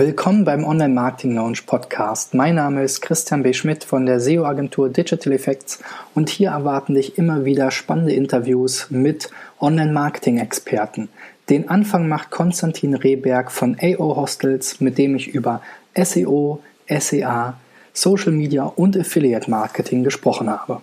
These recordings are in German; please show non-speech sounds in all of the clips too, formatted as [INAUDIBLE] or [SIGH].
Willkommen beim Online Marketing Launch Podcast. Mein Name ist Christian B. Schmidt von der SEO-Agentur Digital Effects und hier erwarten dich immer wieder spannende Interviews mit Online Marketing Experten. Den Anfang macht Konstantin Rehberg von AO Hostels, mit dem ich über SEO, SEA, Social Media und Affiliate Marketing gesprochen habe.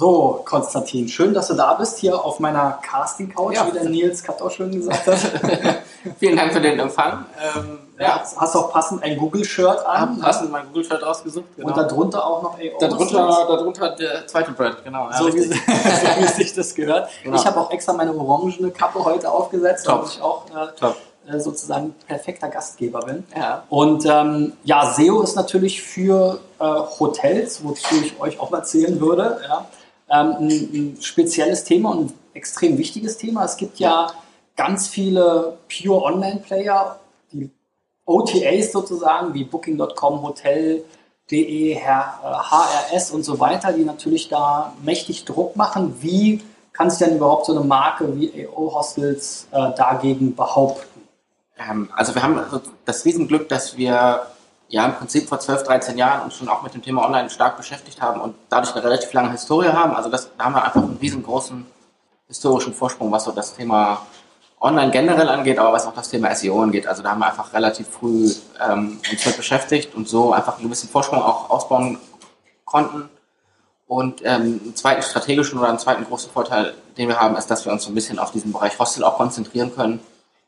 So, Konstantin, schön, dass du da bist, hier auf meiner Casting-Couch, ja. wie der Nils Katt auch schön gesagt hat. [LAUGHS] Vielen Dank für den Empfang. Ähm, ja. Hast auch passend ein Google-Shirt an. Hab passend mein Google-Shirt ausgesucht. Genau. Und darunter auch noch AO. Darunter, darunter der zweite Brand, genau. so, wie, [LAUGHS] so wie sich das gehört. Genau. Ich habe auch extra meine orangene Kappe heute aufgesetzt, Top. damit ich auch äh, äh, sozusagen perfekter Gastgeber bin. Ja. Und ähm, ja, SEO ist natürlich für äh, Hotels, wozu ich euch auch erzählen würde, ja, ähm, ein, ein, spezielles Thema und ein extrem wichtiges Thema. Es gibt ja ganz viele Pure Online-Player, die OTAs sozusagen, wie Booking.com, Hotel.de, HRS und so weiter, die natürlich da mächtig Druck machen. Wie kann sich denn überhaupt so eine Marke wie AO Hostels äh, dagegen behaupten? Ähm, also wir haben das Riesenglück, dass wir ja im Prinzip vor 12, 13 Jahren uns schon auch mit dem Thema Online stark beschäftigt haben und dadurch eine relativ lange Historie haben. Also das, da haben wir einfach einen riesengroßen historischen Vorsprung, was so das Thema Online generell angeht, aber was auch das Thema SEO angeht. Also da haben wir einfach relativ früh ähm, uns mit beschäftigt und so einfach einen gewissen Vorsprung auch ausbauen konnten. Und ähm, einen zweiten strategischen oder einen zweiten großen Vorteil, den wir haben, ist, dass wir uns so ein bisschen auf diesen Bereich Hostel auch konzentrieren können,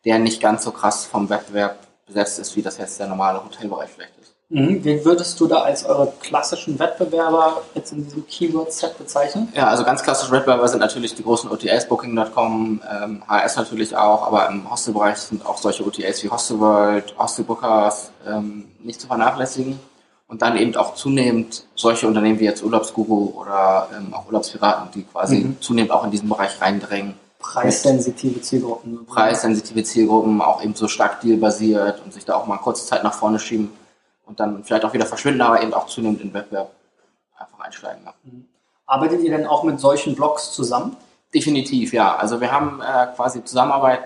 der nicht ganz so krass vom Wettbewerb besetzt ist, wie das jetzt der normale Hotelbereich vielleicht ist. Mhm. Wen würdest du da als eure klassischen Wettbewerber jetzt in diesem Keyword-Set bezeichnen? Ja, also ganz klassische Wettbewerber sind natürlich die großen OTAs, Booking.com, ähm, HS natürlich auch, aber im Hostelbereich sind auch solche OTAs wie Hostelworld, Hostelbookers ähm, nicht zu vernachlässigen. Und dann eben auch zunehmend solche Unternehmen wie jetzt Urlaubsguru oder ähm, auch Urlaubspiraten, die quasi mhm. zunehmend auch in diesen Bereich reindrängen Preissensitive Zielgruppen. Preissensitive Zielgruppen, auch eben so stark dealbasiert und sich da auch mal kurze Zeit nach vorne schieben und dann vielleicht auch wieder verschwinden, aber eben auch zunehmend in Wettbewerb einfach einsteigen. Ja. Mhm. Arbeitet ihr denn auch mit solchen Blogs zusammen? Definitiv, ja. Also wir haben äh, quasi Zusammenarbeit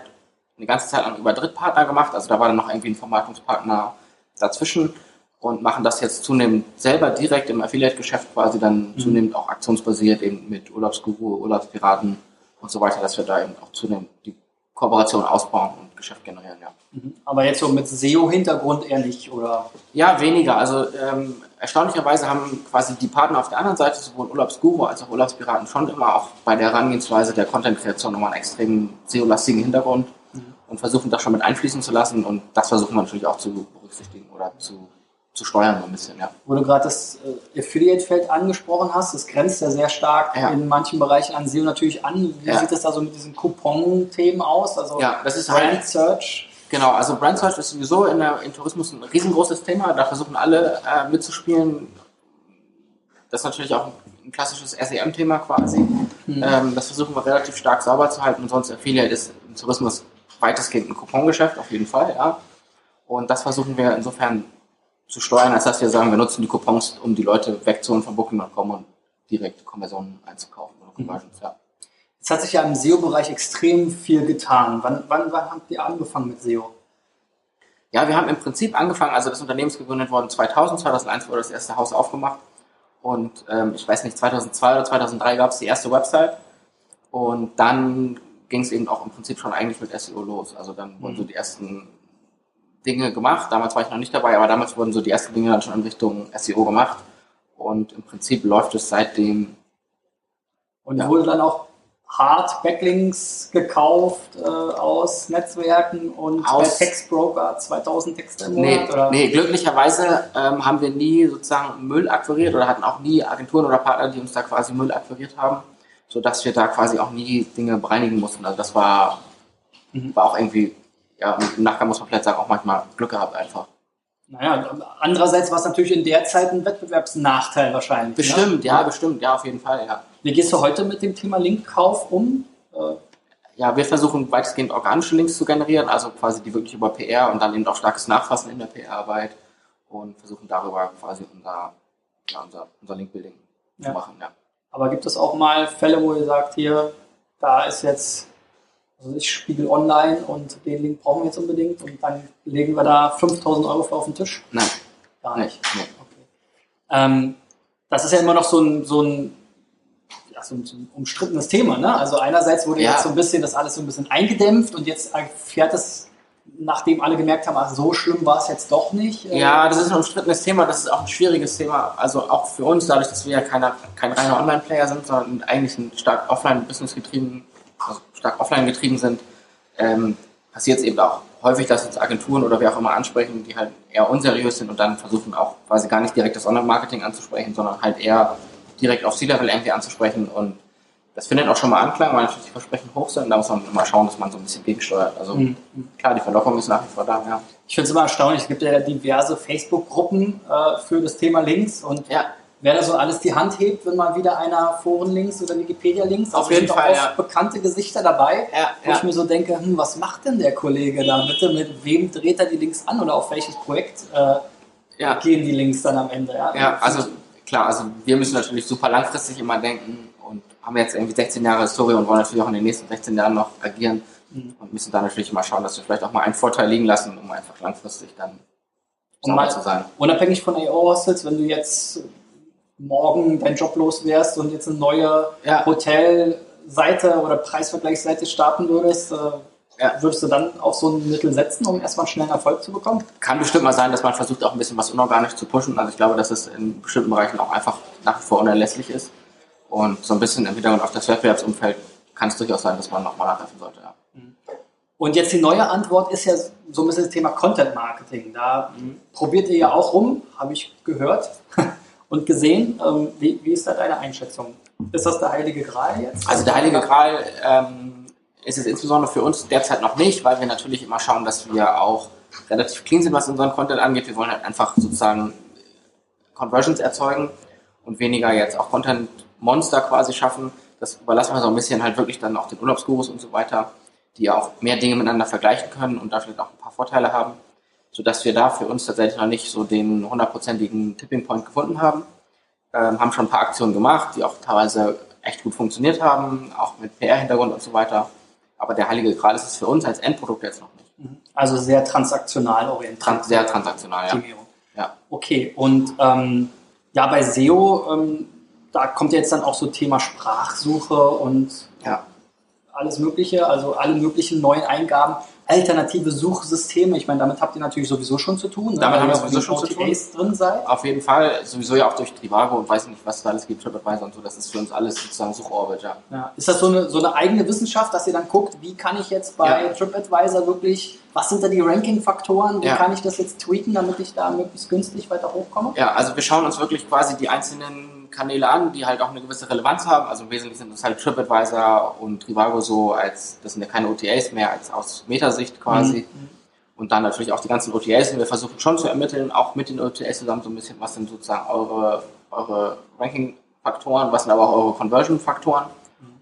eine ganze Zeit lang über Drittpartner gemacht. Also da war dann noch irgendwie ein Vermarktungspartner dazwischen und machen das jetzt zunehmend selber direkt im Affiliate-Geschäft quasi dann mhm. zunehmend auch aktionsbasiert eben mit Urlaubsguru, Urlaubspiraten und so weiter, dass wir da eben auch zunehmend die Kooperation ausbauen und Geschäft generieren, ja. Mhm. Aber jetzt so mit SEO-Hintergrund eher nicht, oder? Ja, weniger. Also ähm, erstaunlicherweise haben quasi die Partner auf der anderen Seite, sowohl Urlaubsguru als auch Urlaubspiraten, schon immer auch bei der Herangehensweise der Content-Kreation nochmal einen extrem SEO-lastigen Hintergrund mhm. und versuchen das schon mit einfließen zu lassen und das versuchen wir natürlich auch zu berücksichtigen oder zu zu steuern so ein bisschen, ja. Wo du gerade das äh, Affiliate-Feld angesprochen hast, das grenzt ja sehr stark ja. in manchen Bereichen an SEO natürlich an. Wie ja. sieht das da so mit diesen Coupon-Themen aus? Also ja, das ist Brand halt, Search. Genau, also Brand Search ist sowieso in der, im Tourismus ein riesengroßes Thema. Da versuchen alle äh, mitzuspielen. Das ist natürlich auch ein klassisches SEM-Thema quasi. Mhm. Ähm, das versuchen wir relativ stark sauber zu halten. Und sonst Affiliate ist im Tourismus weitestgehend ein Coupongeschäft, auf jeden Fall, ja. Und das versuchen wir insofern zu steuern, als dass wir sagen, wir nutzen die Coupons, um die Leute wegzuholen von Booking.com und direkt Konversionen einzukaufen oder Conversions, ja. Jetzt hat sich ja im SEO-Bereich extrem viel getan. Wann, wann, wann habt ihr angefangen mit SEO? Ja, wir haben im Prinzip angefangen, also das Unternehmen ist gegründet worden 2000, 2001 wurde das erste Haus aufgemacht und ähm, ich weiß nicht, 2002 oder 2003 gab es die erste Website und dann ging es eben auch im Prinzip schon eigentlich mit SEO los. Also dann wurden so mhm. die ersten Dinge gemacht. Damals war ich noch nicht dabei, aber damals wurden so die ersten Dinge dann schon in Richtung SEO gemacht. Und im Prinzip läuft es seitdem. Und ja. wurde dann auch hart Backlinks gekauft äh, aus Netzwerken und aus, bei Textbroker 2000 Texte im Monat? Nee, oder? nee glücklicherweise ähm, haben wir nie sozusagen Müll akquiriert oder hatten auch nie Agenturen oder Partner, die uns da quasi Müll akquiriert haben, sodass wir da quasi auch nie Dinge bereinigen mussten. Also das war, mhm. war auch irgendwie ja, im Nachgang muss man vielleicht sagen, auch manchmal Glück gehabt einfach. Naja, andererseits war es natürlich in der Zeit ein Wettbewerbsnachteil wahrscheinlich. Ne? Bestimmt, ne? ja, bestimmt, ja, auf jeden Fall, ja. Wie gehst du heute mit dem Thema Linkkauf um? Äh, ja, wir versuchen weitestgehend organische Links zu generieren, also quasi die wirklich über PR und dann eben auch starkes Nachfassen in der PR-Arbeit und versuchen darüber quasi unser, ja, unser, unser Linkbuilding ja. zu machen, ja. Aber gibt es auch mal Fälle, wo ihr sagt, hier, da ist jetzt also ich Spiegel Online und den Link brauchen wir jetzt unbedingt und dann legen wir da 5000 Euro für auf den Tisch? Nein. Gar nicht. Nee. Okay. Ähm, das ist ja immer noch so ein, so ein, ja, so ein, so ein umstrittenes Thema. Ne? Also einerseits wurde ja. jetzt so ein bisschen das alles so ein bisschen eingedämpft und jetzt fährt es, nachdem alle gemerkt haben, ach, so schlimm war es jetzt doch nicht. Äh, ja, das ist ein umstrittenes Thema, das ist auch ein schwieriges Thema. Also auch für uns, dadurch, dass wir ja keine, kein reiner Online-Player sind, sondern eigentlich ein stark Offline-Business getrieben also stark offline getrieben sind, ähm, passiert es eben auch häufig, dass uns Agenturen oder wer auch immer ansprechen, die halt eher unseriös sind und dann versuchen auch quasi gar nicht direkt das Online-Marketing anzusprechen, sondern halt eher direkt auf C-Level irgendwie anzusprechen und das findet auch schon mal Anklang, weil natürlich die Versprechen hoch sind. Da muss man mal schauen, dass man so ein bisschen gegensteuert. Also mhm. klar, die Verlockung ist nach wie vor da, ja. Ich finde es immer erstaunlich, es gibt ja diverse Facebook-Gruppen äh, für das Thema Links und ja wer da so alles die Hand hebt, wenn mal wieder einer Foren-Links oder Wikipedia-Links. Auf jeden Fall. Auch ja. bekannte Gesichter dabei, ja, wo ja. ich mir so denke, hm, was macht denn der Kollege da bitte? Mit wem dreht er die Links an oder auf welches Projekt äh, gehen die Links dann am Ende? Ja, ja also klar, also wir müssen natürlich super langfristig immer denken und haben jetzt irgendwie 16 Jahre Historie und wollen natürlich auch in den nächsten 16 Jahren noch agieren mhm. und müssen da natürlich immer schauen, dass wir vielleicht auch mal einen Vorteil liegen lassen, um einfach langfristig dann sauber zu sein. Unabhängig von AO-Hostels, wenn du jetzt morgen deinen Job los wärst und jetzt eine neue ja. Hotelseite oder Preisvergleichsseite starten würdest, äh, ja. würdest du dann auch so ein Mittel setzen, um erstmal schnell Erfolg zu bekommen? Kann bestimmt mal sein, dass man versucht, auch ein bisschen was unorganisch zu pushen. Also ich glaube, dass es in bestimmten Bereichen auch einfach nach wie vor unerlässlich ist. Und so ein bisschen im Hintergrund auf das Wettbewerbsumfeld kann es durchaus sein, dass man nochmal nachhelfen sollte. Ja. Mhm. Und jetzt die neue Antwort ist ja so ein bisschen das Thema Content Marketing. Da mhm. probiert ihr ja auch rum, habe ich gehört. Und gesehen. Ähm, wie, wie, ist da deine Einschätzung? Ist das der Heilige Gral jetzt? Also der Heilige Gral ähm, ist es insbesondere für uns derzeit noch nicht, weil wir natürlich immer schauen, dass wir auch relativ clean sind, was unseren Content angeht. Wir wollen halt einfach sozusagen Conversions erzeugen und weniger jetzt auch Content-Monster quasi schaffen. Das überlassen wir so ein bisschen halt wirklich dann auch den Urlaubsgurus und so weiter, die ja auch mehr Dinge miteinander vergleichen können und dafür auch ein paar Vorteile haben sodass wir da für uns tatsächlich noch nicht so den hundertprozentigen Tipping Point gefunden haben. Ähm, haben schon ein paar Aktionen gemacht, die auch teilweise echt gut funktioniert haben, auch mit PR-Hintergrund und so weiter. Aber der heilige Gral ist es für uns als Endprodukt jetzt noch nicht. Mhm. Also sehr transaktional orientiert. Trans sehr transaktional, ja. ja. Okay, und ähm, ja, bei SEO, ähm, da kommt jetzt dann auch so Thema Sprachsuche und ja. alles Mögliche, also alle möglichen neuen Eingaben alternative Suchsysteme. Ich meine, damit habt ihr natürlich sowieso schon zu tun. Ne? Damit haben wir sowieso schon zu tun. drin seid. Auf jeden Fall, sowieso ja auch durch Trivago und weiß nicht, was da alles gibt, TripAdvisor und so. Das ist für uns alles sozusagen Suchorbit, ja. ja. Ist das so eine, so eine eigene Wissenschaft, dass ihr dann guckt, wie kann ich jetzt bei ja. TripAdvisor wirklich, was sind da die Ranking-Faktoren, wie ja. kann ich das jetzt tweaken, damit ich da möglichst günstig weiter hochkomme? Ja, also wir schauen uns wirklich quasi die einzelnen Kanäle an, die halt auch eine gewisse Relevanz haben. Also im Wesentlichen sind das halt TripAdvisor und Trivago so als, das sind ja keine OTAs mehr, als aus Metasicht quasi. Mhm. Und dann natürlich auch die ganzen OTAs und wir versuchen schon zu ermitteln, auch mit den OTAs zusammen so ein bisschen, was sind sozusagen eure, eure Ranking-Faktoren, was sind aber auch eure Conversion-Faktoren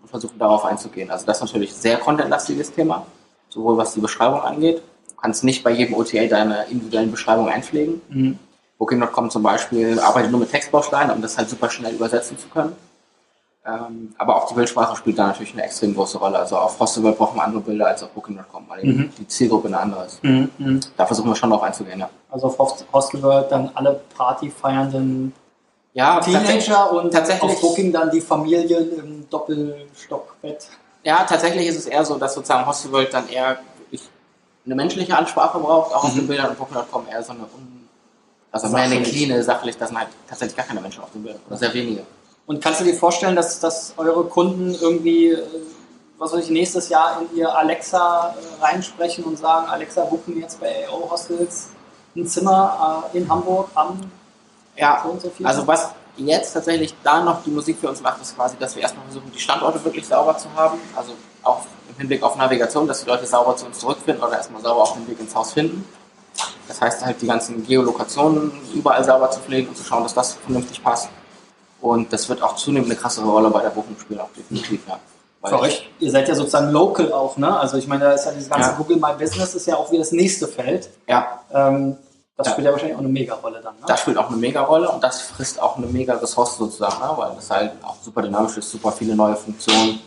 und versuchen darauf einzugehen. Also das ist natürlich sehr contentlastiges Thema, sowohl was die Beschreibung angeht. Du kannst nicht bei jedem OTA deine individuellen Beschreibungen einpflegen. Mhm. Booking.com zum Beispiel arbeitet nur mit Textbausteinen, um das halt super schnell übersetzen zu können. Ähm, aber auch die Bildsprache spielt da natürlich eine extrem große Rolle. Also auf Hostelworld brauchen wir andere Bilder als auf Booking.com, weil mhm. die Zielgruppe eine andere ist. Mhm, mhm. Da versuchen wir schon drauf einzugehen, ja. Also auf Hostelworld dann alle partyfeiernden ja, Teenager und tatsächlich auf Booking dann die Familien im Doppelstockbett. Ja, tatsächlich ist es eher so, dass sozusagen Hostelworld dann eher eine menschliche Ansprache braucht, auch auf den mhm. Bildern und Booking.com eher so eine also mehr eine clean, sachlich, da sind halt tatsächlich gar keine Menschen auf dem Bild oder sehr wenige. Und kannst du dir vorstellen, dass, dass eure Kunden irgendwie, äh, was weiß ich, nächstes Jahr in ihr Alexa äh, reinsprechen und sagen, Alexa, buchen wir jetzt bei AO Hostels ein Zimmer äh, in Hamburg am ja, so und so viel? Also was jetzt tatsächlich da noch die Musik für uns macht, ist quasi, dass wir erstmal versuchen, die Standorte wirklich sauber zu haben. Also auch im Hinblick auf Navigation, dass die Leute sauber zu uns zurückfinden oder erstmal sauber auf dem Weg ins Haus finden. Das heißt halt die ganzen Geolokationen überall sauber zu pflegen und zu schauen, dass das vernünftig passt. Und das wird auch zunehmend eine krassere Rolle bei der Buchung spielen, auch definitiv, ja. Für euch, ihr seid ja sozusagen local auch, ne? Also ich meine, da ist ja dieses ganze ja. Google My Business ist ja auch wie das nächste Feld. Ja. Ähm, das ja. spielt ja wahrscheinlich auch eine Mega-Rolle dann. Ne? Das spielt auch eine Mega-Rolle und das frisst auch eine Mega-Ressource sozusagen, ne? weil das halt auch super dynamisch ist, super viele neue Funktionen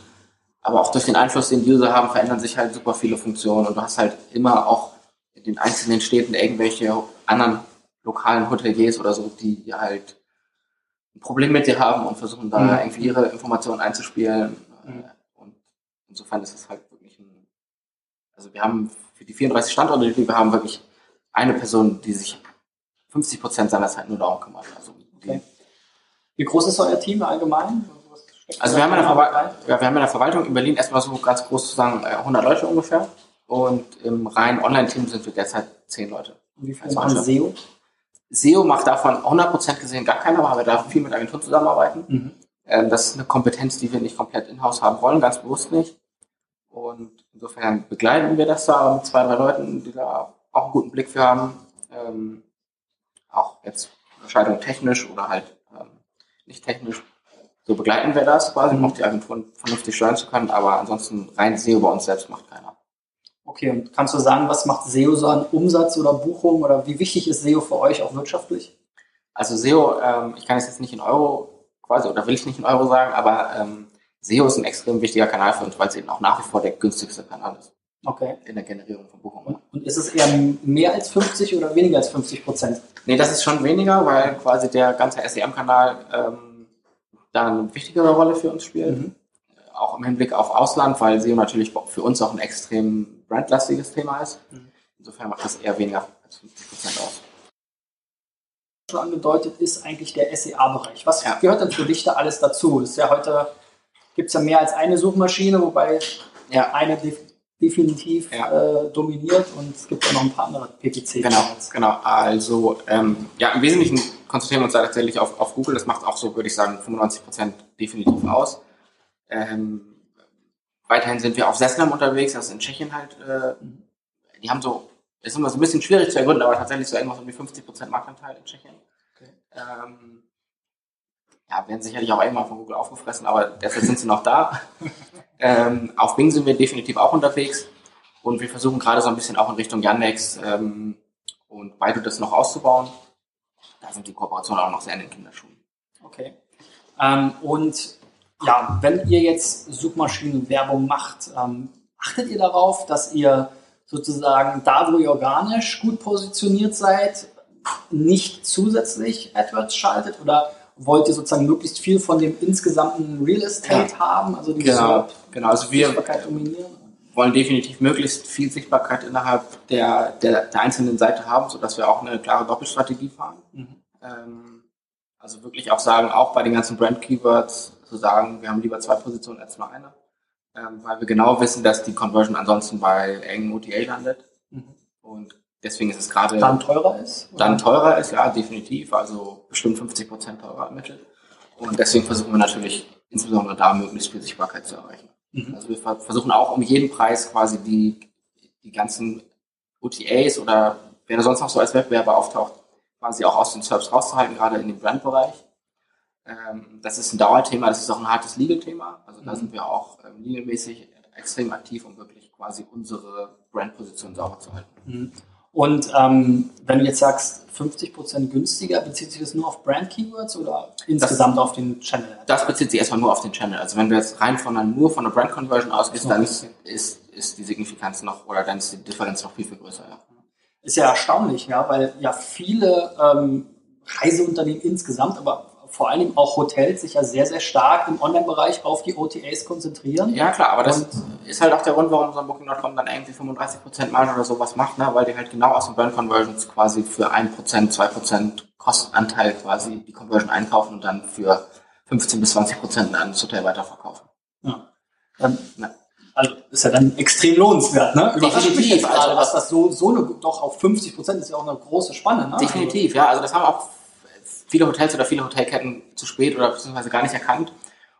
aber auch durch den Einfluss, den die User haben, verändern sich halt super viele Funktionen und du hast halt immer auch den einzelnen Städten irgendwelche anderen lokalen Hoteliers oder so, die halt ein Problem mit dir haben und versuchen da mhm. irgendwie ihre Informationen einzuspielen. Mhm. Und insofern ist es halt wirklich ein, also wir haben für die 34 Standorte, die wir haben, wirklich eine Person, die sich 50 Prozent seiner Zeit nur darum kümmert. Also okay. Wie groß ist euer Team allgemein? Also wir haben, in der ja, wir haben in der Verwaltung in Berlin erstmal so ganz groß zu sagen 100 äh, Leute ungefähr. Und im reinen Online-Team sind wir derzeit 10 Leute. Und wie viel machen SEO? SEO macht davon 100% gesehen gar keiner, weil wir da viel mit Agenturen zusammenarbeiten. Mhm. Ähm, das ist eine Kompetenz, die wir nicht komplett in-house haben wollen, ganz bewusst nicht. Und insofern begleiten wir das da mit zwei, drei Leuten, die da auch einen guten Blick für haben. Ähm, auch jetzt Entscheidung technisch oder halt ähm, nicht technisch. So begleiten wir das quasi, um auch die Agenturen vernünftig steuern zu können, aber ansonsten rein SEO bei uns selbst macht keiner. Okay, und kannst du sagen, was macht SEO so an Umsatz oder Buchung oder wie wichtig ist SEO für euch auch wirtschaftlich? Also SEO, ähm, ich kann es jetzt nicht in Euro quasi, oder will ich nicht in Euro sagen, aber ähm, SEO ist ein extrem wichtiger Kanal für uns, weil es eben auch nach wie vor der günstigste Kanal ist. Okay. In der Generierung von Buchungen. Und ist es eher mehr als 50 oder weniger als 50 Prozent? Nee, das ist schon weniger, weil quasi der ganze SEM-Kanal ähm, da eine wichtigere Rolle für uns spielt. Mhm. Auch im Hinblick auf Ausland, weil SEO natürlich für uns auch ein extrem brandlastiges Thema ist. Insofern macht das eher weniger als 50 Prozent aus. Schon angedeutet ist eigentlich der SEA-Bereich. Was ja. gehört denn für dich da alles dazu? Ist ja heute, gibt es ja mehr als eine Suchmaschine, wobei ja. eine definitiv ja. äh, dominiert und es gibt auch noch ein paar andere PPC. Genau, genau. Also ähm, ja, im Wesentlichen konzentrieren wir uns da tatsächlich auf, auf Google. Das macht auch so, würde ich sagen, 95 Prozent definitiv aus. Ähm, weiterhin sind wir auf Sesnam unterwegs, das ist in Tschechien halt. Äh, die haben so, ist immer so ein bisschen schwierig zu ergründen, aber tatsächlich so irgendwas um die 50 Prozent Marktanteil in Tschechien. Okay. Ähm, ja, werden sicherlich auch irgendwann von Google aufgefressen, aber derzeit sind sie noch da. [LAUGHS] Ähm, auf Bing sind wir definitiv auch unterwegs und wir versuchen gerade so ein bisschen auch in Richtung Yandex ähm, und Baidu das noch auszubauen. Da sind die Kooperationen auch noch sehr in den Kinderschuhen. Okay. Ähm, und ja, wenn ihr jetzt Suchmaschinenwerbung macht, ähm, achtet ihr darauf, dass ihr sozusagen da, wo ihr organisch gut positioniert seid, nicht zusätzlich AdWords schaltet oder wollt ihr sozusagen möglichst viel von dem insgesamten Real Estate ja. haben, also die genau, genau. Also wir dominieren? wollen definitiv möglichst viel Sichtbarkeit innerhalb der, der, der einzelnen Seite haben, sodass wir auch eine klare Doppelstrategie fahren. Mhm. Ähm, also wirklich auch sagen, auch bei den ganzen Brand-Keywords zu sagen, wir haben lieber zwei Positionen als nur eine, ähm, weil wir genau wissen, dass die Conversion ansonsten bei engen OTA landet. Mhm. Und Deswegen ist es gerade. Dann teurer ist? Oder? Dann teurer ist, ja, definitiv. Also bestimmt 50 Prozent teurer ermittelt. Und deswegen versuchen wir natürlich insbesondere da möglichst viel Sichtbarkeit zu erreichen. Mhm. Also wir versuchen auch um jeden Preis quasi die, die ganzen OTAs oder wer da sonst noch so als Wettbewerber auftaucht, quasi auch aus den Serbs rauszuhalten, gerade in dem Brandbereich. Ähm, das ist ein Dauerthema, das ist auch ein hartes Legal-Thema. Also da mhm. sind wir auch ähm, legalmäßig extrem aktiv, um wirklich quasi unsere Brandposition sauber zu halten. Mhm. Und ähm, wenn du jetzt sagst, 50% günstiger, bezieht sich das nur auf Brand-Keywords oder insgesamt das, auf den Channel? Das bezieht sich erstmal nur auf den Channel. Also wenn du jetzt rein von einer, nur von der Brand-Conversion ausgehst, so. dann ist, ist, ist die Signifikanz noch, oder dann ist die Differenz noch viel, viel größer. Ja. Ist ja erstaunlich, ja, weil ja viele ähm, Reiseunternehmen insgesamt, aber vor allem auch Hotels sich ja sehr, sehr stark im Online-Bereich auf die OTAs konzentrieren. Ja, klar, aber das und ist halt auch der Grund, warum so ein Booking.com dann irgendwie 35% Marge oder sowas macht, ne? weil die halt genau aus den Burn Conversions quasi für 1%, 2% Kostenanteil quasi die Conversion einkaufen und dann für 15 bis 20% an das Hotel weiterverkaufen. Ja. Ähm, ja. Also ist ja dann extrem lohnenswert, ne? Überrascht mich jetzt gerade, dass das so, so eine, doch auf 50 Prozent ist ja auch eine große Spanne, ne? Definitiv, ja. Also das haben auch viele Hotels oder viele Hotelketten zu spät oder beziehungsweise gar nicht erkannt.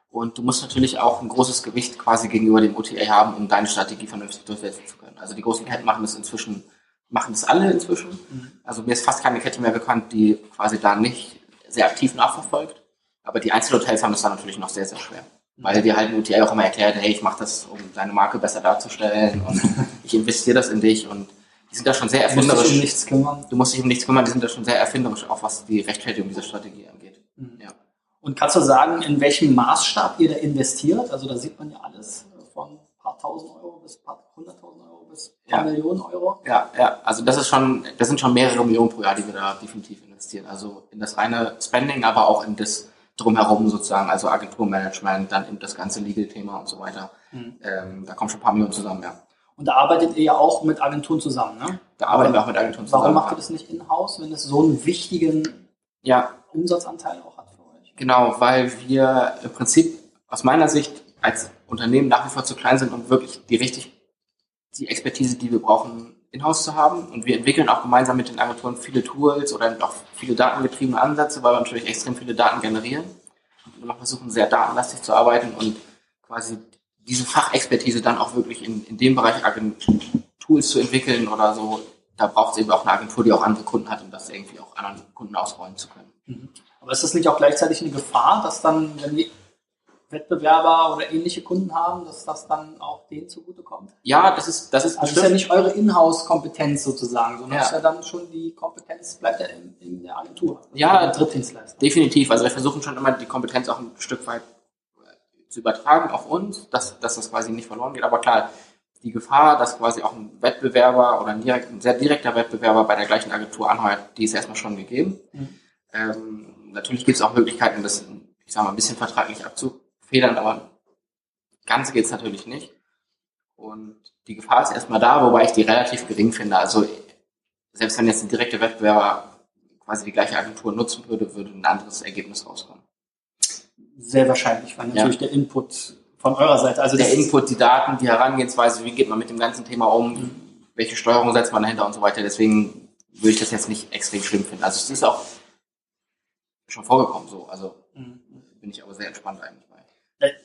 Und du musst natürlich auch ein großes Gewicht quasi gegenüber dem OTA haben, um deine Strategie vernünftig durchsetzen zu können. Also die großen Ketten machen das inzwischen, machen das alle inzwischen. Mhm. Also mir ist fast keine Kette mehr bekannt, die quasi da nicht sehr aktiv nachverfolgt. Aber die Einzelhotels haben das dann natürlich noch sehr, sehr schwer. Mhm. Weil dir halt ein OTA auch immer erklärt, hey, ich mache das, um deine Marke besser darzustellen und [LAUGHS] ich investiere das in dich und die sind da schon sehr erfinderisch. Du musst dich um nichts kümmern. Du musst dich um nichts kümmern, die sind da schon sehr erfinderisch, auch was die Rechtfertigung dieser Strategie angeht. Mhm. Ja. Und kannst du sagen, in welchem Maßstab ihr da investiert? Also da sieht man ja alles von paar tausend Euro bis paar hunderttausend Euro bis paar ja. Millionen Euro. Ja, ja, also das ist schon, das sind schon mehrere Millionen pro Jahr, die wir da definitiv investieren. Also in das reine Spending, aber auch in das drumherum sozusagen, also Agenturmanagement, dann eben das ganze Legal-Thema und so weiter. Mhm. Ähm, da kommen schon ein paar Millionen zusammen, ja. Und da arbeitet ihr ja auch mit Agenturen zusammen, ne? Da arbeiten wir auch mit Agenturen zusammen. Warum macht ihr das nicht in-house, wenn es so einen wichtigen ja. Umsatzanteil auch hat für euch? Genau, weil wir im Prinzip aus meiner Sicht als Unternehmen nach wie vor zu klein sind, um wirklich die richtig, die Expertise, die wir brauchen, in-house zu haben. Und wir entwickeln auch gemeinsam mit den Agenturen viele Tools oder auch viele datengetriebene Ansätze, weil wir natürlich extrem viele Daten generieren. Und wir versuchen sehr datenlastig zu arbeiten und quasi diese Fachexpertise dann auch wirklich in, in dem Bereich Tools zu entwickeln oder so, da braucht es eben auch eine Agentur, die auch andere Kunden hat, um das irgendwie auch anderen Kunden ausrollen zu können. Mhm. Aber ist das nicht auch gleichzeitig eine Gefahr, dass dann, wenn die Wettbewerber oder ähnliche Kunden haben, dass das dann auch denen zugutekommt? Ja, das ist das ist also bestimmt. ist ja nicht eure Inhouse-Kompetenz sozusagen, sondern ja. ist ja dann schon die Kompetenz bleibt ja in, in der Agentur. Ja, Drittdienstleister. Definitiv. Also wir versuchen schon immer die Kompetenz auch ein Stück weit zu übertragen auf uns, dass, dass das quasi nicht verloren geht. Aber klar, die Gefahr, dass quasi auch ein Wettbewerber oder ein, direkt, ein sehr direkter Wettbewerber bei der gleichen Agentur anheuert, die ist erstmal schon gegeben. Mhm. Ähm, natürlich gibt es auch Möglichkeiten, das, ich sag mal, ein bisschen vertraglich abzufedern, aber ganz geht es natürlich nicht. Und die Gefahr ist erstmal da, wobei ich die relativ gering finde. Also selbst wenn jetzt ein direkter Wettbewerber quasi die gleiche Agentur nutzen würde, würde ein anderes Ergebnis rauskommen. Sehr wahrscheinlich, weil natürlich ja. der Input von eurer Seite, also der Input, die Daten, die Herangehensweise, wie geht man mit dem ganzen Thema um, mhm. welche Steuerung setzt man dahinter und so weiter. Deswegen würde ich das jetzt nicht extrem schlimm finden. Also es ist auch schon vorgekommen so. Also mhm. bin ich aber sehr entspannt eigentlich bei.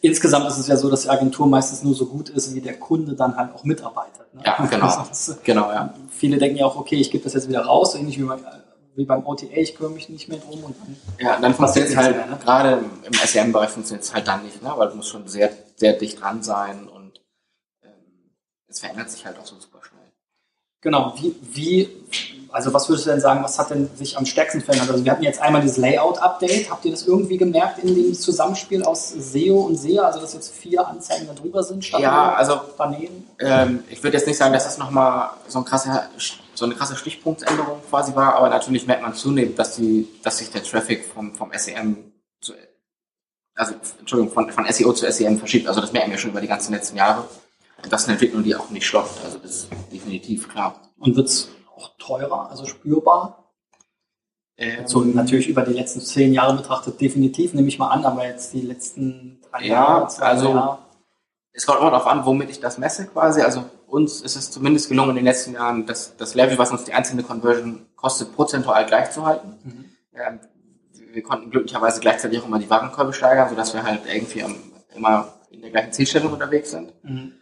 Insgesamt ist es ja so, dass die Agentur meistens nur so gut ist, wie der Kunde dann halt auch mitarbeitet. Ne? Ja, genau. [LAUGHS] genau ja. Viele denken ja auch, okay, ich gebe das jetzt wieder raus, ähnlich wie man wie beim OTA, ich kümmere mich nicht mehr drum und dann. Ja, dann funktioniert es halt, ne? gerade im SEM-Bereich funktioniert es halt dann nicht, ne? weil du musst schon sehr, sehr dicht dran sein und ähm, es verändert sich halt auch so super schnell. Genau, wie, wie, also was würdest du denn sagen, was hat denn sich am stärksten verändert? Also wir hatten jetzt einmal dieses Layout-Update, habt ihr das irgendwie gemerkt in dem Zusammenspiel aus SEO und SEA, also dass jetzt vier Anzeigen da drüber sind statt ja, also, daneben? Ähm, ich würde jetzt nicht sagen, dass das nochmal so ein krasser so eine krasse Stichpunktsänderung quasi war, aber natürlich merkt man zunehmend, dass die, dass sich der Traffic vom, vom SEM zu, also Entschuldigung, von, von SEO zu SEM verschiebt. Also das merken wir schon über die ganzen letzten Jahre. Das ist eine Entwicklung, die auch nicht stoppt. Also das ist definitiv klar. Und wird es auch teurer, also spürbar? Ähm, so natürlich über die letzten zehn Jahre betrachtet, definitiv, nehme ich mal an, aber jetzt die letzten drei ja, Jahre, zwei also, Jahre. Es kommt immer darauf an, womit ich das messe quasi. Also uns ist es zumindest gelungen in den letzten Jahren, das, das Level, was uns die einzelne Conversion kostet, prozentual gleichzuhalten. Mhm. Ja, wir konnten glücklicherweise gleichzeitig auch immer die Warenkörbe steigern, sodass wir halt irgendwie immer in der gleichen Zielstellung unterwegs sind. Mhm.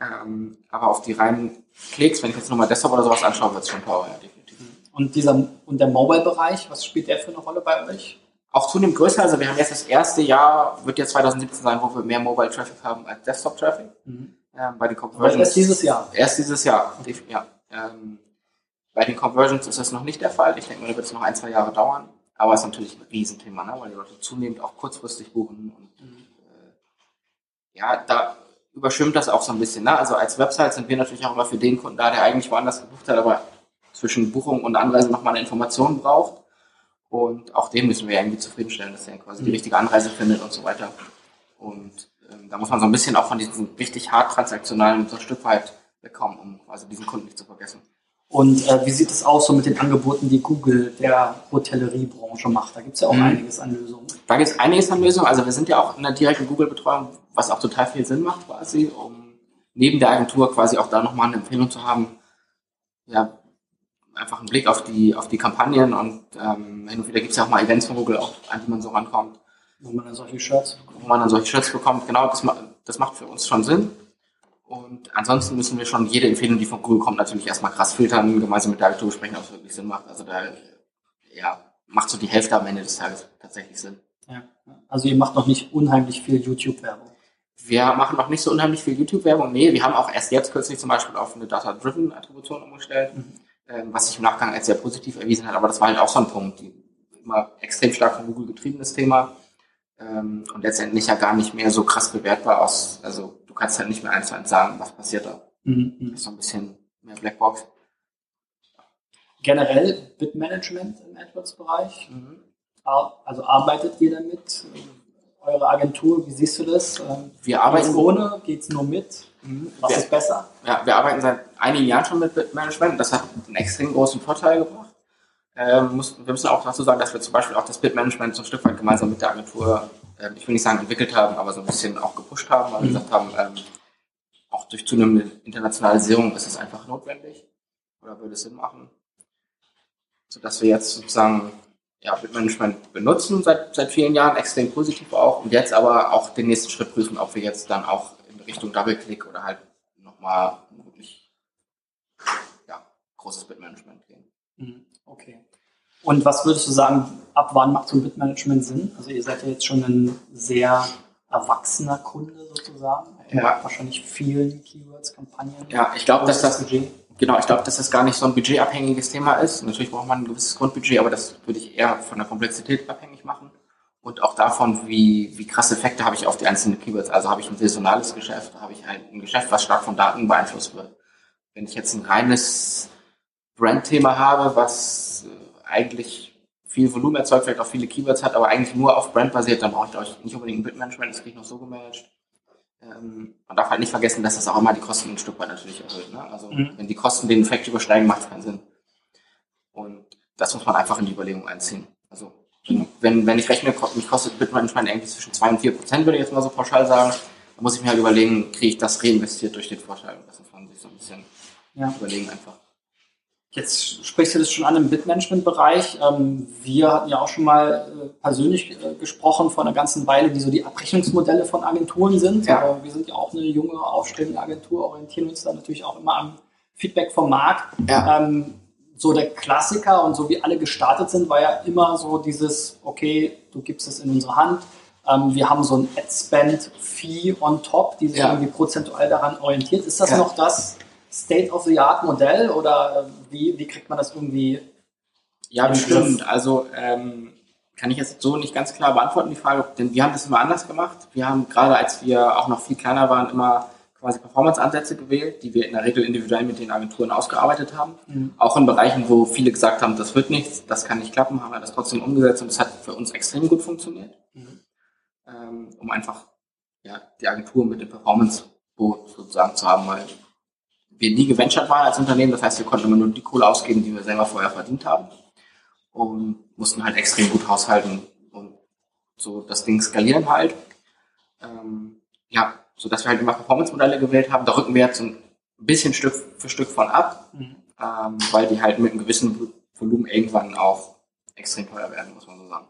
Ähm, aber auf die reinen Klicks, wenn ich jetzt nochmal Desktop oder sowas anschaue, wird es schon teurer, ja, definitiv. Und, dieser, und der Mobile-Bereich, was spielt der für eine Rolle bei euch? Auch zunehmend größer. Also wir haben jetzt das erste Jahr, wird jetzt 2017 sein, wo wir mehr Mobile-Traffic haben als Desktop-Traffic. Mhm ähm, bei den Conversions. erst dieses Jahr? Erst dieses Jahr, ja. Ähm, bei den Conversions ist das noch nicht der Fall. Ich denke mal, da wird es noch ein, zwei Jahre dauern. Aber es ist natürlich ein Riesenthema, ne? weil die Leute zunehmend auch kurzfristig buchen. Und mhm. äh, ja, da überschwimmt das auch so ein bisschen. Ne? Also als Website sind wir natürlich auch immer für den Kunden da, der eigentlich woanders gebucht hat, aber zwischen Buchung und Anreise nochmal eine Information braucht. Und auch den müssen wir irgendwie zufriedenstellen, dass er quasi mhm. die richtige Anreise findet und so weiter. Und ähm, da muss man so ein bisschen auch von diesen richtig hart transaktionalen so ein Stück weit wegkommen, um quasi diesen Kunden nicht zu vergessen. Und äh, wie sieht es aus so mit den Angeboten, die Google der Hotelleriebranche macht? Da gibt es ja auch mhm. einiges an Lösungen. Da gibt es einiges an Lösungen. Also wir sind ja auch in der direkten Google-Betreuung, was auch total viel Sinn macht quasi, um neben der Agentur quasi auch da nochmal eine Empfehlung zu haben, ja, einfach einen Blick auf die, auf die Kampagnen und ähm, hin und wieder gibt es ja auch mal Events von Google, auch, an die man so rankommt. Wo man dann solche Shirts bekommt. Wo man dann solche Shirts bekommt, genau, das, das macht für uns schon Sinn. Und ansonsten müssen wir schon jede Empfehlung, die von Google kommt, natürlich erstmal krass filtern, gemeinsam mit der Agentur besprechen, ob es wirklich Sinn macht. Also da ja, macht so die Hälfte am Ende des Tages tatsächlich Sinn. Ja. Also ihr macht noch nicht unheimlich viel YouTube-Werbung. Wir machen noch nicht so unheimlich viel YouTube-Werbung. Nee, wir haben auch erst jetzt kürzlich zum Beispiel auf eine Data-Driven-Attribution umgestellt, mhm. ähm, was sich im Nachgang als sehr positiv erwiesen hat. Aber das war halt auch so ein Punkt, die immer extrem stark von Google getriebenes Thema ähm, und letztendlich ja gar nicht mehr so krass bewertbar aus. Also du kannst halt nicht mehr eins zu eins sagen, was passiert da. Mhm. mhm. Das ist so ein bisschen mehr Blackbox. Generell Bitmanagement im AdWords-Bereich. Mhm. Also arbeitet ihr damit? Eure Agentur, wie siehst du das? Ähm, wir arbeiten ohne, geht es nur mit? Mhm. Was wir, ist besser? Ja, wir arbeiten seit einigen Jahren schon mit Bitmanagement. Das hat einen extrem großen Vorteil gebracht. Ähm, muss, wir müssen auch dazu sagen, dass wir zum Beispiel auch das Bitmanagement so ein Stück weit gemeinsam mit der Agentur, äh, ich will nicht sagen entwickelt haben, aber so ein bisschen auch gepusht haben, weil wir mhm. gesagt haben, ähm, auch durch zunehmende Internationalisierung ist es einfach notwendig oder würde es Sinn machen, sodass wir jetzt sozusagen ja, Bitmanagement benutzen seit, seit vielen Jahren, extrem positiv auch, und jetzt aber auch den nächsten Schritt prüfen, ob wir jetzt dann auch in Richtung Double-Click oder halt nochmal wirklich ja, großes Bitmanagement gehen. Mhm, okay. Und was würdest du sagen, ab wann macht so ein Bitmanagement Sinn? Also ihr seid ja jetzt schon ein sehr erwachsener Kunde sozusagen. Ja. Wahrscheinlich vielen Keywords, Kampagnen. Ja, ich glaube, dass das Budget Genau, ich glaube, dass das gar nicht so ein budgetabhängiges Thema ist. Natürlich braucht man ein gewisses Grundbudget, aber das würde ich eher von der Komplexität abhängig machen und auch davon, wie, wie krasse Effekte habe ich auf die einzelnen Keywords. Also habe ich ein saisonales Geschäft, habe ich halt ein Geschäft, was stark von Daten beeinflusst wird. Wenn ich jetzt ein reines Brandthema habe, was äh, eigentlich viel Volumen erzeugt, vielleicht auch viele Keywords hat, aber eigentlich nur auf Brand basiert, dann brauche ich, ich, nicht unbedingt ein Bitmanagement, das kriege ich noch so gemanagt. Ähm, man darf halt nicht vergessen, dass das auch immer die Kosten ein Stück weit natürlich erhöht. Ne? Also mhm. wenn die Kosten den Effekt übersteigen, macht es keinen Sinn. Und das muss man einfach in die Überlegung einziehen. Also wenn, wenn ich rechne, mich kostet Bitmanagement irgendwie zwischen 2 und 4 Prozent, würde ich jetzt mal so pauschal sagen, dann muss ich mir halt überlegen, kriege ich das reinvestiert durch den Vorteil. Das muss man sich so ein bisschen ja. überlegen einfach. Jetzt sprichst du das schon an im Bitmanagement-Bereich. Ähm, wir hatten ja auch schon mal äh, persönlich äh, gesprochen vor einer ganzen Weile, wie so die Abrechnungsmodelle von Agenturen sind. Ja. wir sind ja auch eine junge, aufstrebende Agentur, orientieren uns da natürlich auch immer am Feedback vom Markt. Ja. Ähm, so der Klassiker und so wie alle gestartet sind, war ja immer so dieses, okay, du gibst es in unsere Hand. Ähm, wir haben so ein Ad-Spend-Fee on top, die sich ja. irgendwie prozentual daran orientiert. Ist das noch das State-of-the-Art-Modell oder äh, wie, wie kriegt man das irgendwie? Ja, bestimmt. Also ähm, kann ich jetzt so nicht ganz klar beantworten, die Frage, denn wir haben das immer anders gemacht. Wir haben gerade als wir auch noch viel kleiner waren, immer quasi Performance-Ansätze gewählt, die wir in der Regel individuell mit den Agenturen ausgearbeitet haben. Mhm. Auch in Bereichen, wo viele gesagt haben, das wird nichts, das kann nicht klappen, haben wir das trotzdem umgesetzt und es hat für uns extrem gut funktioniert. Mhm. Ähm, um einfach ja, die Agentur mit dem Performance-Boot sozusagen zu haben, weil wir nie geventured waren als Unternehmen. Das heißt, wir konnten immer nur die Kohle ausgeben, die wir selber vorher verdient haben. Und mussten halt extrem gut haushalten und so das Ding skalieren halt. Ähm, ja, so dass wir halt immer Performance-Modelle gewählt haben. Da rücken wir jetzt ein bisschen Stück für Stück von ab, mhm. ähm, weil die halt mit einem gewissen Volumen irgendwann auch extrem teuer werden, muss man so sagen.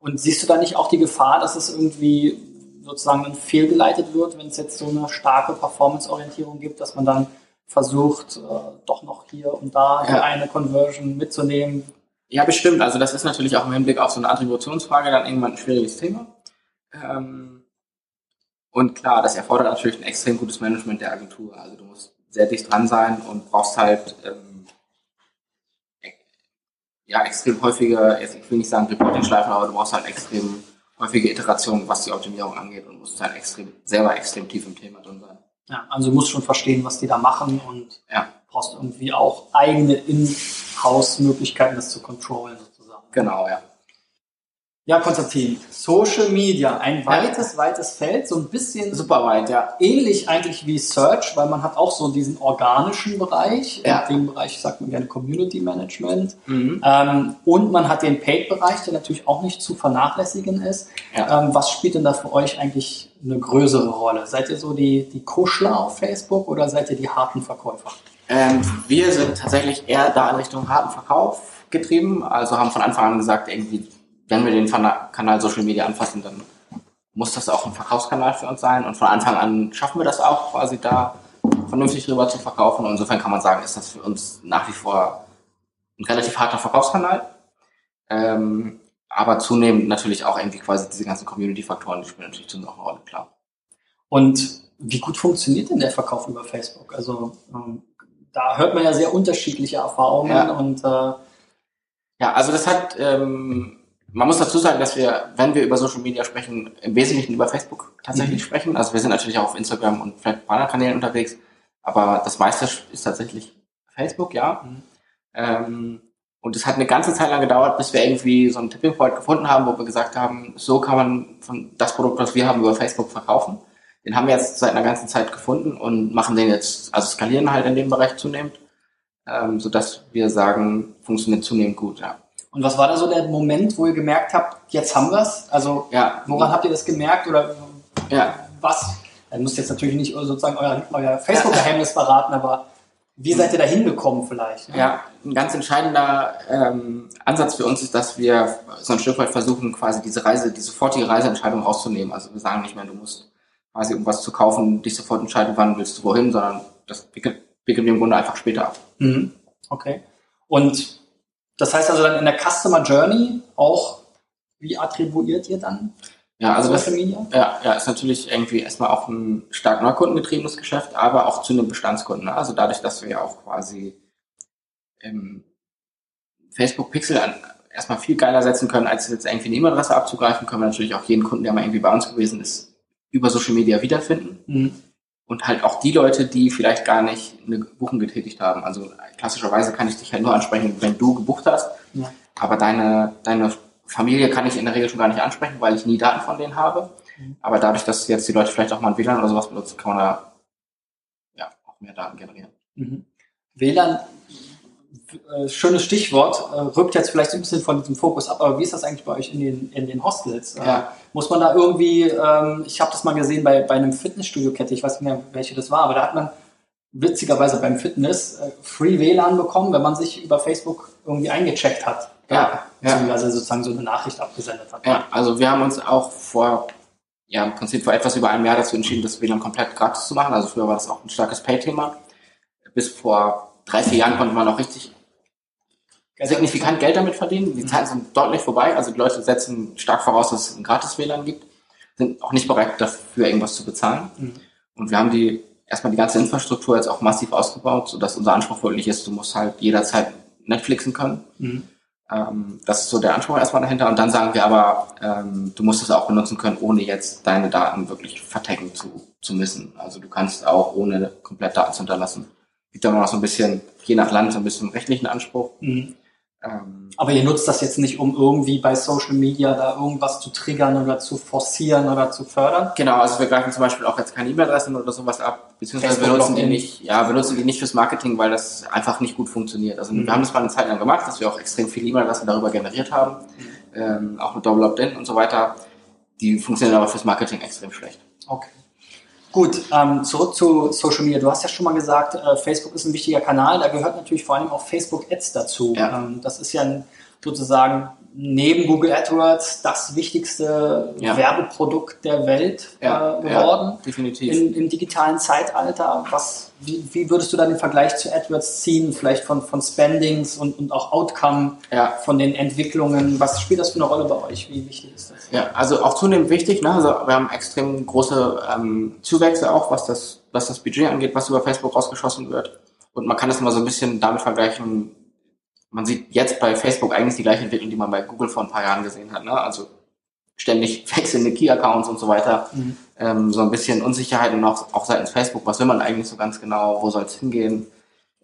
Und siehst du da nicht auch die Gefahr, dass es irgendwie sozusagen dann fehlgeleitet wird, wenn es jetzt so eine starke Performance-Orientierung gibt, dass man dann versucht, äh, doch noch hier und da ja. eine Conversion mitzunehmen. Ja, bestimmt. Also das ist natürlich auch im Hinblick auf so eine Attributionsfrage dann irgendwann ein schwieriges Thema. Ähm, und klar, das erfordert natürlich ein extrem gutes Management der Agentur. Also du musst sehr dicht dran sein und brauchst halt ähm, ja extrem häufige, ich will nicht sagen Reporting-Schleifen, aber du brauchst halt extrem häufige Iterationen, was die Optimierung angeht und musst halt extrem, selber extrem tief im Thema drin sein. Ja, also du musst schon verstehen, was die da machen und ja. brauchst irgendwie auch eigene In-House-Möglichkeiten, das zu controllen sozusagen. Genau, ja. Ja, Konstantin, Social Media, ein weites, ja. weites Feld, so ein bisschen super weit, ja. Ähnlich eigentlich wie Search, weil man hat auch so diesen organischen Bereich. Ja. In dem Bereich sagt man gerne Community Management. Mhm. Ähm, und man hat den Paid-Bereich, der natürlich auch nicht zu vernachlässigen ist. Ja. Ähm, was spielt denn da für euch eigentlich eine größere Rolle? Seid ihr so die, die Kuschler auf Facebook oder seid ihr die harten Verkäufer? Ähm, wir sind tatsächlich eher da in Richtung harten Verkauf getrieben. Also haben von Anfang an gesagt, irgendwie wenn wir den Kanal Social Media anfassen, dann muss das auch ein Verkaufskanal für uns sein. Und von Anfang an schaffen wir das auch quasi da vernünftig rüber zu verkaufen. Und insofern kann man sagen, ist das für uns nach wie vor ein relativ harter Verkaufskanal. Ähm, aber zunehmend natürlich auch irgendwie quasi diese ganzen Community-Faktoren, die spielen natürlich zu uns auch eine Rolle, klar. Und wie gut funktioniert denn der Verkauf über Facebook? Also ähm, da hört man ja sehr unterschiedliche Erfahrungen ja. und äh, ja, also das hat ähm, man muss dazu sagen, dass wir, wenn wir über Social Media sprechen, im Wesentlichen über Facebook tatsächlich mhm. sprechen. Also wir sind natürlich auch auf Instagram und vielleicht ein anderen Kanälen unterwegs, aber das meiste ist tatsächlich Facebook, ja. Mhm. Ähm, und es hat eine ganze Zeit lang gedauert, bis wir irgendwie so einen Tipping Point gefunden haben, wo wir gesagt haben, so kann man von das Produkt, was wir haben, über Facebook verkaufen. Den haben wir jetzt seit einer ganzen Zeit gefunden und machen den jetzt, also skalieren halt in dem Bereich zunehmend, ähm, sodass wir sagen, funktioniert zunehmend gut, ja. Und was war da so der Moment, wo ihr gemerkt habt, jetzt haben wir es? Also ja. woran habt ihr das gemerkt oder ja. was? Ihr müsst jetzt natürlich nicht sozusagen euer, euer Facebook-Geheimnis verraten, aber wie seid ihr da hingekommen vielleicht? Ne? Ja, ein ganz entscheidender ähm, Ansatz für uns ist, dass wir so ein Stück weit versuchen, quasi diese Reise, die sofortige Reiseentscheidung rauszunehmen. Also wir sagen nicht mehr, du musst quasi irgendwas zu kaufen, dich sofort entscheiden, wann willst du wohin, sondern das wickeln wir im Grunde einfach später ab. Mhm. Okay. Und das heißt also dann in der Customer Journey auch, wie attribuiert ihr dann ja, also das, ja, ja, ist natürlich irgendwie erstmal auch ein stark neukundengetriebenes Geschäft, aber auch zu einem Bestandskunden. Ne? Also dadurch, dass wir ja auch quasi im Facebook Pixel an, erstmal viel geiler setzen können, als jetzt irgendwie eine E-Mail-Adresse abzugreifen, können wir natürlich auch jeden Kunden, der mal irgendwie bei uns gewesen ist, über Social Media wiederfinden. Mhm. Und halt auch die Leute, die vielleicht gar nicht eine Buchung getätigt haben. Also klassischerweise kann ich dich halt nur ansprechen, wenn du gebucht hast. Ja. Aber deine, deine Familie kann ich in der Regel schon gar nicht ansprechen, weil ich nie Daten von denen habe. Mhm. Aber dadurch, dass jetzt die Leute vielleicht auch mal ein WLAN oder sowas benutzen, kann man da ja, auch mehr Daten generieren. Mhm. WLAN, äh, schönes Stichwort, äh, rückt jetzt vielleicht ein bisschen von diesem Fokus ab, aber wie ist das eigentlich bei euch in den, in den Hostels? Äh, ja. Muss man da irgendwie, ähm, ich habe das mal gesehen bei, bei einem Fitnessstudio-Kette, ich weiß nicht mehr, welche das war, aber da hat man witzigerweise beim Fitness äh, Free WLAN bekommen, wenn man sich über Facebook irgendwie eingecheckt hat. Ja, ja. Also sozusagen so eine Nachricht abgesendet hat. Ja, also wir haben uns auch vor, ja, im Prinzip vor etwas über einem Jahr dazu entschieden, das WLAN komplett gratis zu machen. Also früher war das auch ein starkes Pay-Thema. Bis vor drei, vier Jahren konnte man auch richtig signifikant Geld damit verdienen. Die Zeiten sind deutlich vorbei. Also die Leute setzen stark voraus, dass es ein gratis WLAN gibt, sind auch nicht bereit dafür irgendwas zu bezahlen. Mhm. Und wir haben die erstmal die ganze Infrastruktur jetzt auch massiv ausgebaut, sodass unser Anspruch wirklich ist, du musst halt jederzeit Netflixen können. Mhm. Ähm, das ist so der Anspruch erstmal dahinter. Und dann sagen wir aber, ähm, du musst es auch benutzen können, ohne jetzt deine Daten wirklich vertecken zu, zu müssen. Also du kannst auch ohne komplett Daten zu hinterlassen. Gibt aber noch so ein bisschen, je nach Land, so ein bisschen rechtlichen Anspruch. Mhm. Ähm, Aber ihr nutzt das jetzt nicht, um irgendwie bei Social Media da irgendwas zu triggern oder zu forcieren oder zu fördern? Genau, also wir greifen zum Beispiel auch jetzt keine E-Mail-Adressen oder sowas ab, beziehungsweise wir nutzen die nicht, ja, wir nutzen die nicht fürs Marketing, weil das einfach nicht gut funktioniert. Also mhm. wir haben das mal eine Zeit lang gemacht, dass wir auch extrem viele E-Mail-Adressen darüber generiert haben, mhm. ähm, auch mit Double Opt-in und so weiter. Die funktionieren aber fürs Marketing extrem schlecht. Okay. Gut, ähm, zurück zu Social Media. Du hast ja schon mal gesagt, äh, Facebook ist ein wichtiger Kanal. Da gehört natürlich vor allem auch Facebook Ads dazu. Ja. Ähm, das ist ja ein, sozusagen neben Google AdWords das wichtigste ja. Werbeprodukt der Welt ja, äh, geworden. Ja, definitiv. In, Im digitalen Zeitalter. Was, wie, wie, würdest du da den Vergleich zu AdWords ziehen? Vielleicht von, von Spendings und, und auch Outcome von den Entwicklungen. Was spielt das für eine Rolle bei euch? Wie wichtig ist das? Ja, also auch zunehmend wichtig. Ne? Also wir haben extrem große ähm, Zuwächse auch, was das, was das Budget angeht, was über Facebook rausgeschossen wird. Und man kann das mal so ein bisschen damit vergleichen, man sieht jetzt bei Facebook eigentlich die gleiche Entwicklung, die man bei Google vor ein paar Jahren gesehen hat. Ne? Also ständig [LAUGHS] wechselnde Key-Accounts und so weiter. Mhm. Ähm, so ein bisschen Unsicherheit und auch, auch seitens Facebook. Was will man eigentlich so ganz genau? Wo soll es hingehen?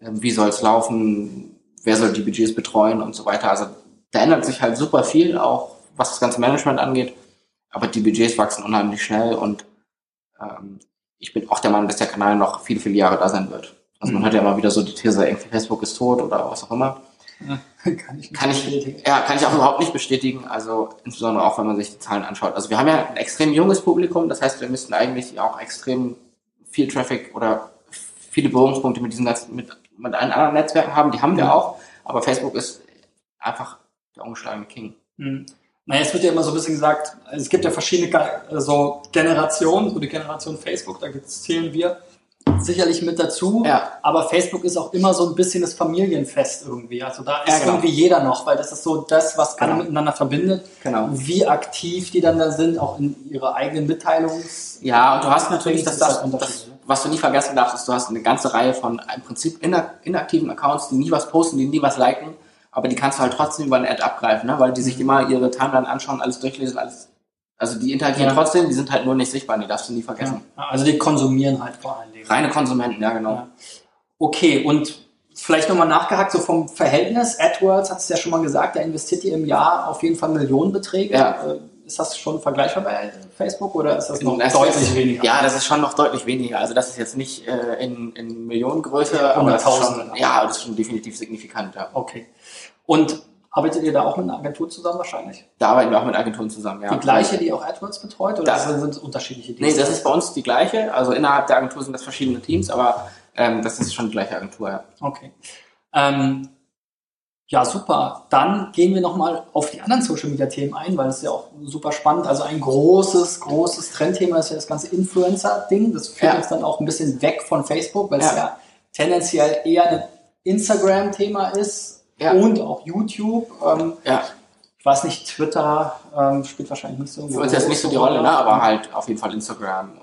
Ähm, wie soll es laufen? Wer soll die Budgets betreuen und so weiter? Also da ändert sich halt super viel, auch was das ganze Management angeht. Aber die Budgets wachsen unheimlich schnell und ähm, ich bin auch der Meinung, dass der Kanal noch viele, viele Jahre da sein wird. Also man mhm. hat ja immer wieder so die These, irgendwie Facebook ist tot oder was auch immer. [LAUGHS] kann ich, kann ich ja, kann ich auch überhaupt nicht bestätigen. Also insbesondere auch, wenn man sich die Zahlen anschaut. Also wir haben ja ein extrem junges Publikum, das heißt, wir müssten eigentlich auch extrem viel Traffic oder viele Berührungspunkte mit diesen ganzen, mit, mit allen anderen Netzwerken haben. Die haben wir auch, aber Facebook ist einfach der ungeschlagene King. Mhm. Naja, es wird ja immer so ein bisschen gesagt, es gibt ja verschiedene so Generationen, so die Generation Facebook, da zählen wir sicherlich mit dazu. Ja. Aber Facebook ist auch immer so ein bisschen das Familienfest irgendwie. Also da ist ja, genau. irgendwie jeder noch, weil das ist so das, was alle genau. miteinander verbindet. Genau. Wie aktiv die dann da sind, auch in ihrer eigenen Mitteilungs. Ja, und du hast natürlich das, das, das, das, was du nie vergessen darfst, ist, du hast eine ganze Reihe von im Prinzip inaktiven Accounts, die nie was posten, die nie was liken, aber die kannst du halt trotzdem über eine Ad abgreifen, ne? weil die sich immer ihre Timeline anschauen, alles durchlesen, alles. Also die interagieren ja. trotzdem, die sind halt nur nicht sichtbar, die darfst du nie vergessen. Ja. Also die konsumieren halt vor allen Dingen. Reine Konsumenten, ja genau. Ja. Okay, und vielleicht nochmal nachgehakt, so vom Verhältnis, AdWords hat es ja schon mal gesagt, da investiert ihr im Jahr auf jeden Fall Millionenbeträge. Ja. Äh, ist das schon vergleichbar bei Facebook oder ist das noch das deutlich ist, weniger? Ja, das ist schon noch deutlich weniger. Also das ist jetzt nicht äh, in, in Millionengröße, ja, aber das ist schon, ja, das ist schon definitiv signifikant. Ja. Okay. Und arbeitet ihr da auch mit einer Agentur zusammen wahrscheinlich? Da arbeiten wir auch mit Agenturen zusammen, ja. Die gleiche, die auch AdWords betreut oder das, sind es unterschiedliche Dienste? Nee, das ist bei uns die gleiche. Also innerhalb der Agentur sind das verschiedene Teams, aber ähm, das ist schon die gleiche Agentur, ja. Okay. Ähm, ja, super. Dann gehen wir nochmal auf die anderen Social Media Themen ein, weil das ist ja auch super spannend. Also ein großes, großes Trendthema ist ja das ganze Influencer-Ding. Das führt ja. uns dann auch ein bisschen weg von Facebook, weil ja. es ja tendenziell eher ein Instagram-Thema ist ja. und auch YouTube. Ähm, ja. Ich weiß nicht, Twitter ähm, spielt wahrscheinlich nicht so. Für uns jetzt nicht so die Rolle, ne? aber halt auf jeden Fall Instagram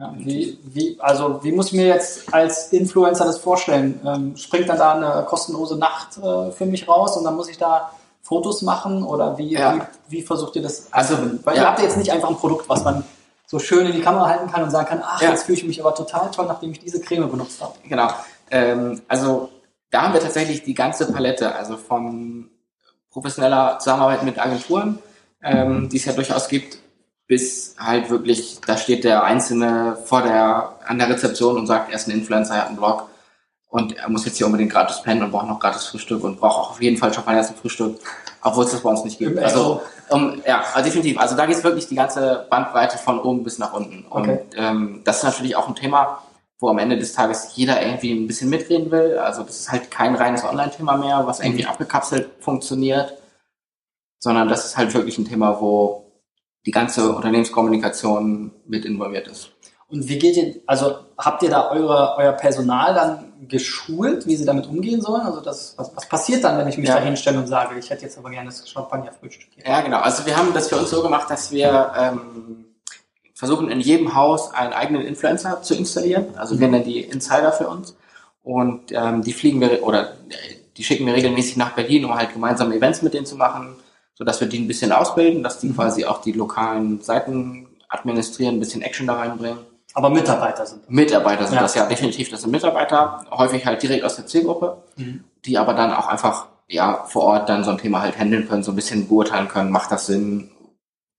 ja, wie, wie, also wie muss ich mir jetzt als Influencer das vorstellen? Ähm, springt dann da eine kostenlose Nacht äh, für mich raus und dann muss ich da Fotos machen oder wie, ja. wie, wie, versucht ihr das? Also, weil ja. ihr habt jetzt nicht einfach ein Produkt, was man so schön in die Kamera halten kann und sagen kann, ach, ja. jetzt fühle ich mich aber total toll, nachdem ich diese Creme benutzt habe. Genau. Ähm, also da haben wir tatsächlich die ganze Palette, also von professioneller Zusammenarbeit mit Agenturen, ähm, die es ja durchaus gibt, bis halt wirklich, da steht der Einzelne vor der, an der Rezeption und sagt, er ist ein Influencer, er hat einen Blog und er muss jetzt hier unbedingt gratis pennen und braucht noch gratis Frühstück und braucht auch auf jeden Fall Champagner zum Frühstück, obwohl es das bei uns nicht gibt. Also, um, ja, also definitiv. Also da geht es wirklich die ganze Bandbreite von oben bis nach unten. Okay. Und ähm, das ist natürlich auch ein Thema, wo am Ende des Tages jeder irgendwie ein bisschen mitreden will. Also das ist halt kein reines Online-Thema mehr, was irgendwie mhm. abgekapselt funktioniert, sondern das ist halt wirklich ein Thema, wo die ganze Unternehmenskommunikation mit involviert ist. Und wie geht ihr, also habt ihr da eure, euer Personal dann geschult, wie sie damit umgehen sollen? Also das, was, was passiert dann, wenn ich mich ja. da hinstelle und sage, ich hätte jetzt aber gerne das Champagner-Frühstück? Ja, genau. Also wir haben das für uns so gemacht, dass wir ähm, versuchen, in jedem Haus einen eigenen Influencer zu installieren. Also wir nennen die Insider für uns. Und ähm, die fliegen wir, oder die schicken wir regelmäßig nach Berlin, um halt gemeinsame Events mit denen zu machen sodass wir die ein bisschen ausbilden, dass die mhm. quasi auch die lokalen Seiten administrieren, ein bisschen Action da reinbringen. Aber Mitarbeiter sind das. Mitarbeiter sind ja. das, ja, definitiv. Das sind Mitarbeiter, häufig halt direkt aus der Zielgruppe, mhm. die aber dann auch einfach, ja, vor Ort dann so ein Thema halt handeln können, so ein bisschen beurteilen können, macht das Sinn,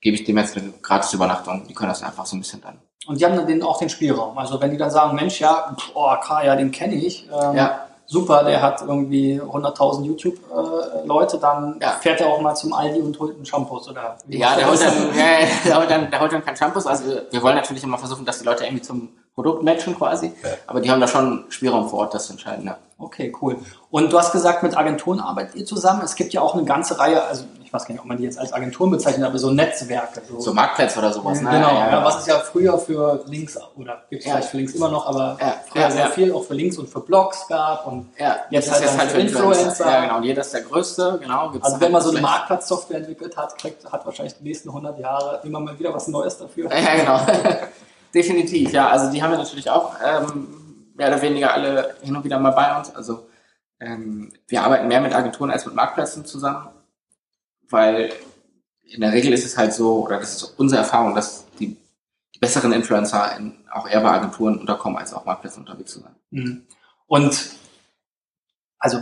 gebe ich dem jetzt eine gratis Übernachtung, die können das einfach so ein bisschen dann. Und die haben dann auch den Spielraum. Also wenn die dann sagen, Mensch, ja, oh, Kaya, den kenne ich, ähm, ja super, der hat irgendwie 100.000 YouTube-Leute, dann ja. fährt er auch mal zum Aldi und holt einen Shampoos oder Ja, der holt, dann, ja, der, holt dann, der holt dann kein Shampoos. Also wir wollen natürlich immer versuchen, dass die Leute irgendwie zum Produkt matchen quasi. Ja. Aber die haben da schon Spielraum vor Ort, das zu entscheiden. Ja. Okay, cool. Und du hast gesagt, mit Agenturen arbeitet ihr zusammen. Es gibt ja auch eine ganze Reihe, also ich weiß gar nicht, ob man die jetzt als Agenturen bezeichnet, aber so Netzwerke. So, so Marktplätze oder sowas. Ne? Genau, ja, ja, was ist ja früher für Links, oder gibt es ja. vielleicht für Links immer noch, aber früher sehr viel auch für Links und für Blogs gab und jetzt halt, jetzt halt für Influencer. Influencer. Ja, genau, und jeder ist der Größte, genau. also halt wenn man so eine Marktplatzsoftware entwickelt hat, kriegt, hat wahrscheinlich die nächsten 100 Jahre immer mal wieder was Neues dafür. Ja, genau. [LAUGHS] Definitiv, ja. Also die haben wir natürlich auch ähm, mehr oder weniger alle hin und wieder mal bei uns. Also ähm, wir arbeiten mehr mit Agenturen als mit Marktplätzen zusammen, weil in der Regel ist es halt so, oder das ist unsere Erfahrung, dass die, die besseren Influencer in, auch eher bei Agenturen unterkommen, als auch Marktplätzen unterwegs zu sein. Mhm. Und also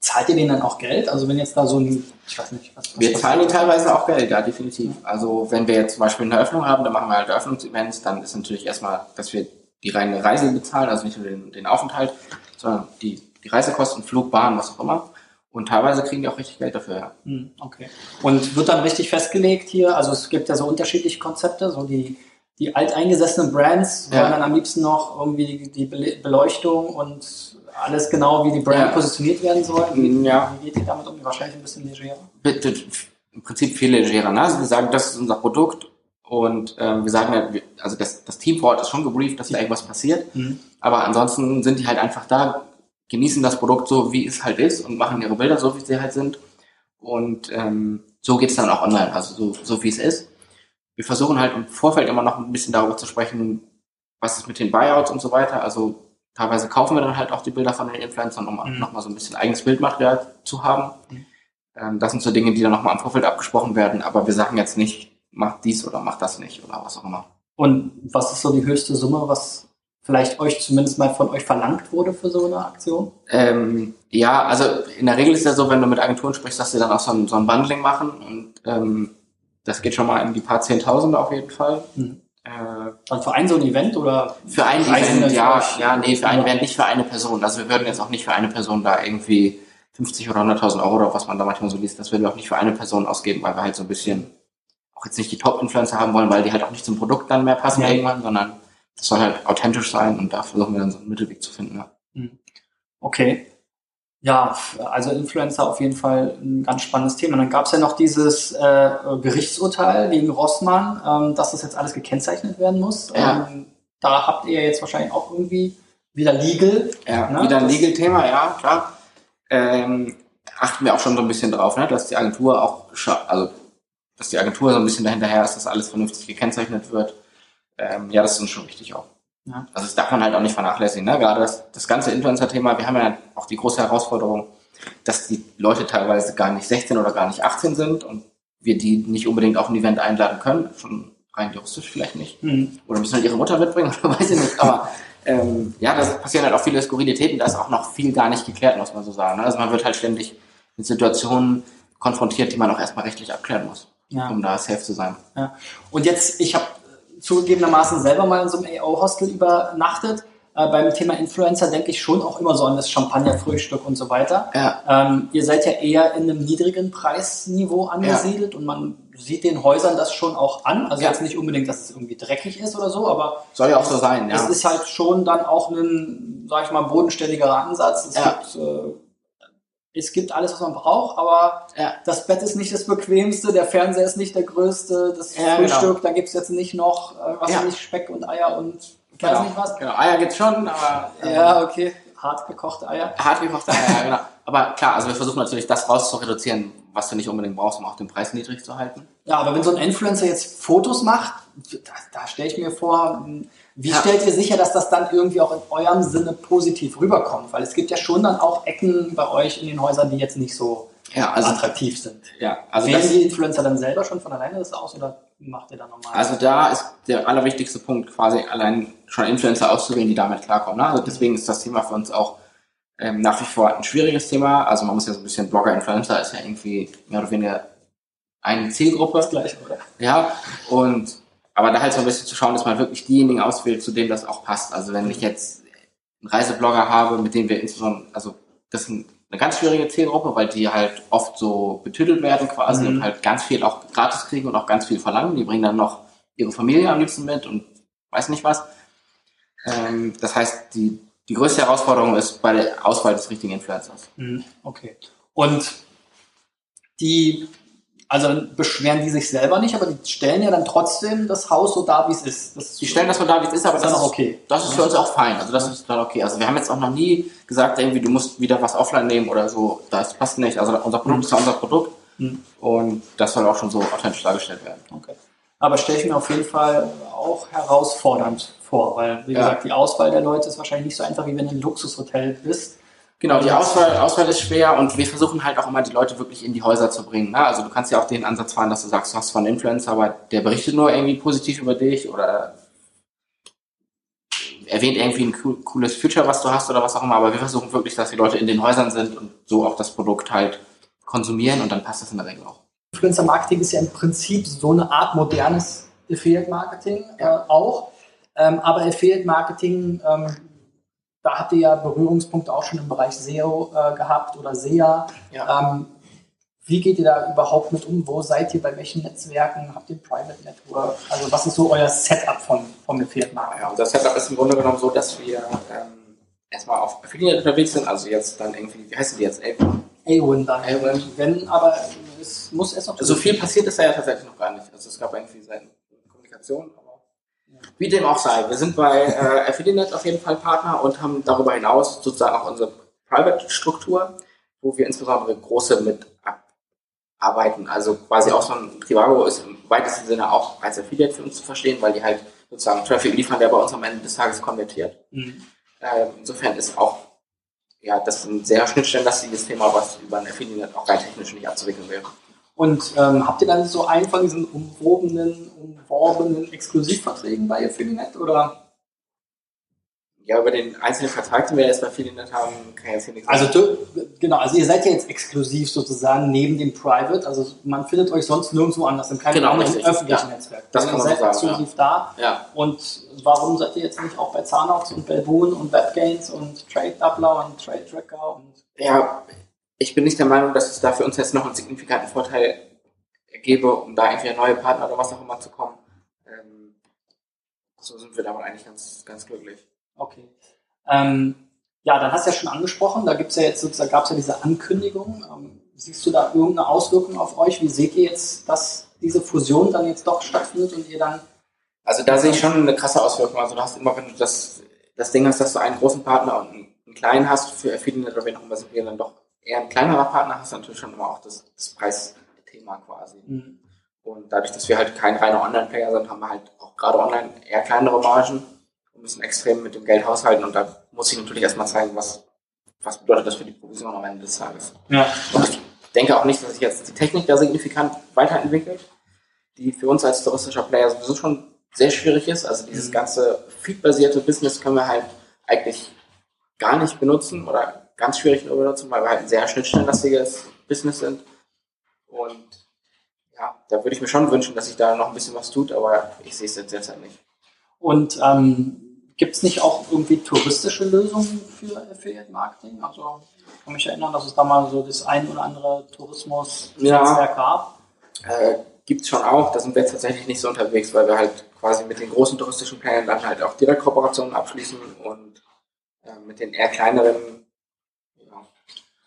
zahlt ihr denen dann auch Geld? Also wenn jetzt da so ein, ich weiß nicht, was, was Wir zahlen ihnen teilweise auch Geld, ja, definitiv. Also wenn wir jetzt zum Beispiel eine Eröffnung haben, dann machen wir halt Eröffnungsevents, dann ist natürlich erstmal, dass wir die reine Reise bezahlen, also nicht nur den, den Aufenthalt, sondern die, die Reisekosten, Flug, Bahn, was auch immer. Und teilweise kriegen die auch richtig Geld dafür, ja. Hm, okay. Und wird dann richtig festgelegt hier, also es gibt ja so unterschiedliche Konzepte, so die, die alteingesessenen Brands wollen ja. dann am liebsten noch irgendwie die Beleuchtung und alles genau, wie die Brand ja. positioniert werden soll. Wie, ja. wie geht ihr damit um? Wahrscheinlich ein bisschen legerer. Im Prinzip viel legerer. Ne? Also wir sagen, das ist unser Produkt und ähm, wir sagen also das, das Team vor Ort ist schon gebrieft, dass da irgendwas passiert. Mhm. Aber ansonsten sind die halt einfach da, genießen das Produkt so, wie es halt ist und machen ihre Bilder so, wie sie halt sind. Und ähm, so geht's dann auch online, also so, so wie es ist. Wir versuchen halt im Vorfeld immer noch ein bisschen darüber zu sprechen, was ist mit den Buyouts und so weiter. Also teilweise kaufen wir dann halt auch die Bilder von den Influencern, um mhm. nochmal so ein bisschen eigenes Bildmaterial zu haben. Mhm. Ähm, das sind so Dinge, die dann nochmal im Vorfeld abgesprochen werden, aber wir sagen jetzt nicht, mach dies oder mach das nicht oder was auch immer. Und was ist so die höchste Summe, was vielleicht euch zumindest mal von euch verlangt wurde für so eine Aktion? Ähm, ja, also in der Regel ist ja so, wenn du mit Agenturen sprichst, dass sie dann auch so ein, so ein Bundling machen und ähm, das geht schon mal in die paar Zehntausende auf jeden Fall. Mhm. Äh, dann für ein so ein Event oder? Für ein Event, ja, ja, nee, für ein Event, nicht für eine Person. Also wir würden jetzt auch nicht für eine Person da irgendwie 50 oder 100.000 Euro oder was man da manchmal so liest, das würden wir auch nicht für eine Person ausgeben, weil wir halt so ein bisschen auch jetzt nicht die Top-Influencer haben wollen, weil die halt auch nicht zum Produkt dann mehr passen ja. irgendwann, sondern das soll halt authentisch sein und da versuchen wir dann so einen Mittelweg zu finden. Ja. Mhm. Okay. Ja, also Influencer auf jeden Fall ein ganz spannendes Thema. Und dann gab es ja noch dieses äh, Gerichtsurteil gegen Rossmann, ähm, dass das jetzt alles gekennzeichnet werden muss. Ja. Ähm, da habt ihr jetzt wahrscheinlich auch irgendwie wieder Legal. Ja, ne? wieder ein Legal-Thema, ja, klar. Ähm, achten wir auch schon so ein bisschen drauf, ne? dass die Agentur auch, also dass die Agentur so ein bisschen dahinterher ist, dass alles vernünftig gekennzeichnet wird. Ähm, ja, das ist uns schon wichtig auch. Ja. Also das darf man halt auch nicht vernachlässigen. Ne? Gerade das, das ganze Influencer-Thema, wir haben ja auch die große Herausforderung, dass die Leute teilweise gar nicht 16 oder gar nicht 18 sind und wir die nicht unbedingt auf ein Event einladen können, schon rein juristisch vielleicht nicht. Mhm. Oder müssen halt ihre Mutter mitbringen [LAUGHS] oder weiß ich nicht. Aber ähm, ja, da passieren halt auch viele Skurrilitäten, da ist auch noch viel gar nicht geklärt, muss man so sagen. Ne? Also man wird halt ständig mit Situationen konfrontiert, die man auch erstmal rechtlich abklären muss ja. um da safe zu sein. Ja. Und jetzt, ich habe zugegebenermaßen selber mal in so einem AO-Hostel übernachtet. Äh, beim Thema Influencer denke ich schon auch immer so an das Champagnerfrühstück und so weiter. Ja. Ähm, ihr seid ja eher in einem niedrigen Preisniveau angesiedelt ja. und man sieht den Häusern das schon auch an. Also ja. jetzt nicht unbedingt, dass es irgendwie dreckig ist oder so, aber soll ja auch so sein. Ja. Es ist halt schon dann auch ein, sag ich mal, bodenständiger Ansatz. Es gibt äh, es gibt alles, was man braucht, aber ja. das Bett ist nicht das bequemste, der Fernseher ist nicht der größte, das ja, Frühstück, genau. da gibt's jetzt nicht noch, äh, was ja. nicht, Speck und Eier und ich genau. weiß nicht was. Genau, Eier gibt's schon, aber... Ähm, ja, okay, hart gekochte Eier. Hart gekochte Eier, ja, genau. Aber klar, also wir versuchen natürlich das raus zu reduzieren, was du nicht unbedingt brauchst, um auch den Preis niedrig zu halten. Ja, aber wenn so ein Influencer jetzt Fotos macht, da, da stelle ich mir vor, wie ja. stellt ihr sicher, dass das dann irgendwie auch in eurem Sinne positiv rüberkommt? Weil es gibt ja schon dann auch Ecken bei euch in den Häusern, die jetzt nicht so ja, also, attraktiv sind. Ja, also Wählen die Influencer dann selber schon von alleine das aus oder macht ihr da nochmal? Also da ist der allerwichtigste Punkt quasi allein schon Influencer auszuwählen, die damit klarkommen. Ne? Also deswegen ist das Thema für uns auch ähm, nach wie vor ein schwieriges Thema. Also man muss ja so ein bisschen Blogger, Influencer ist ja irgendwie mehr oder weniger eine Zielgruppe. Das gleiche, oder? Ja, und aber da halt so ein bisschen zu schauen, dass man wirklich diejenigen auswählt, zu denen das auch passt. Also wenn ich jetzt einen Reiseblogger habe, mit dem wir insbesondere, also das ist eine ganz schwierige Zielgruppe, weil die halt oft so betüdelt werden quasi mhm. und halt ganz viel auch gratis kriegen und auch ganz viel verlangen. Die bringen dann noch ihre Familie am liebsten mit und weiß nicht was. Ähm, das heißt, die, die größte Herausforderung ist bei der Auswahl des richtigen Influencers. Mhm. Okay. Und die also beschweren die sich selber nicht, aber die stellen ja dann trotzdem das Haus so da, wie es ist. Das die stellen das so da, wie es ist, aber das, ist okay. Das ist für uns auch fein. Also das ist dann okay. Also wir haben jetzt auch noch nie gesagt, irgendwie du musst wieder was offline nehmen oder so. Das passt nicht. Also unser Produkt ist ja unser Produkt mhm. und das soll auch schon so authentisch dargestellt werden. Okay. Aber stelle ich mir auf jeden Fall auch herausfordernd vor, weil wie ja. gesagt die Auswahl der Leute ist wahrscheinlich nicht so einfach, wie wenn du ein Luxushotel bist Genau, die Auswahl, Auswahl ist schwer und wir versuchen halt auch immer die Leute wirklich in die Häuser zu bringen. Ne? Also du kannst ja auch den Ansatz fahren, dass du sagst, du hast zwar einen Influencer, aber der berichtet nur irgendwie positiv über dich oder erwähnt irgendwie ein cooles Future, was du hast oder was auch immer. Aber wir versuchen wirklich, dass die Leute in den Häusern sind und so auch das Produkt halt konsumieren und dann passt das in der Regel auch. Influencer-Marketing ist ja im Prinzip so eine Art modernes Affiliate-Marketing äh, auch. Ähm, aber Affiliate-Marketing ähm, da habt ihr ja Berührungspunkte auch schon im Bereich SEO äh, gehabt oder SEA. Ja. Ähm, wie geht ihr da überhaupt mit um? Wo seid ihr bei welchen Netzwerken? Habt ihr Private Network? Also was ist so euer Setup von, vom Affiliate-Markt? Ja, unser Setup ist im Grunde genommen so, dass wir ähm, erstmal auf Affiliate unterwegs sind, also jetzt dann irgendwie, wie heißen die jetzt? A-Win dann. A-Win. Wenn, aber es muss erst noch... So viel passiert ist da ja tatsächlich noch gar nicht. Also es gab irgendwie seit Kommunikation, wie dem auch sei. Wir sind bei äh, Affiliate auf jeden Fall Partner und haben darüber hinaus sozusagen auch unsere Private-Struktur, wo wir insbesondere große mit arbeiten. Also quasi auch so ein Trivago ist im weitesten Sinne auch als Affiliate für uns zu verstehen, weil die halt sozusagen Traffic liefern, der bei uns am Ende des Tages konvertiert. Mhm. Ähm, insofern ist auch ja, das ist ein sehr schnittstellenlastiges Thema, was über ein Affiliate auch rein technisch nicht abzuwickeln wäre. Und ähm, habt ihr dann so einen von diesen umworbenen, umworbenen Exklusivverträgen bei Affiliate oder? Ja, über den einzelnen Vertrag, den wir jetzt bei Affiliate haben, kann ich jetzt hier nichts Also du, genau, also ihr seid ja jetzt exklusiv sozusagen neben dem Private, also man findet euch sonst nirgendwo anders, in keinem genau, anderen öffentlichen ja, Netzwerk. Das also kann man seid sagen, exklusiv ja. da. Ja. Und warum seid ihr jetzt nicht auch bei Zanox und Belboon und WebGains und Trade Doubler und Trade Tracker und ja, ich bin nicht der Meinung, dass es da für uns jetzt noch einen signifikanten Vorteil gäbe, um da irgendwie neue Partner oder was auch immer zu kommen. Ähm, so sind wir damit eigentlich ganz, ganz glücklich. Okay. Ähm, ja, dann hast du ja schon angesprochen, da gibt's ja jetzt sozusagen, gab es ja diese Ankündigung. Ähm, siehst du da irgendeine Auswirkung auf euch? Wie seht ihr jetzt, dass diese Fusion dann jetzt doch stattfindet und ihr dann. Also da sehe ich schon eine krasse Auswirkung. Also du hast immer, wenn du das, das Ding hast, dass du einen großen Partner und einen, einen kleinen hast, für viele oder wen auch immer sind wir dann doch eher ein kleinerer Partner, hast du natürlich schon immer auch das, das Preisthema quasi. Mhm. Und dadurch, dass wir halt kein reiner Online-Player sind, haben wir halt auch gerade online eher kleinere Margen und müssen extrem mit dem Geld haushalten. Und da muss ich natürlich erstmal zeigen, was, was bedeutet das für die Provision am Ende des Tages. Ja. Und ich denke auch nicht, dass sich jetzt die Technik da signifikant weiterentwickelt, die für uns als touristischer Player sowieso schon sehr schwierig ist. Also dieses mhm. ganze feedbasierte Business können wir halt eigentlich gar nicht benutzen oder ganz schwierig nur benutzen, weil wir halt ein sehr schnittstellenlastiges Business sind. Und ja, da würde ich mir schon wünschen, dass sich da noch ein bisschen was tut, aber ich sehe es jetzt derzeit nicht. Und ähm, Gibt es nicht auch irgendwie touristische Lösungen für Affiliate Marketing? Also ich kann mich erinnern, dass es da mal so das ein oder andere Tourismus-Netzwerk ja. gab. Äh, Gibt es schon auch. Da sind wir jetzt tatsächlich nicht so unterwegs, weil wir halt quasi mit den großen touristischen Plänen dann halt auch direkt Kooperationen abschließen und äh, mit den eher kleineren,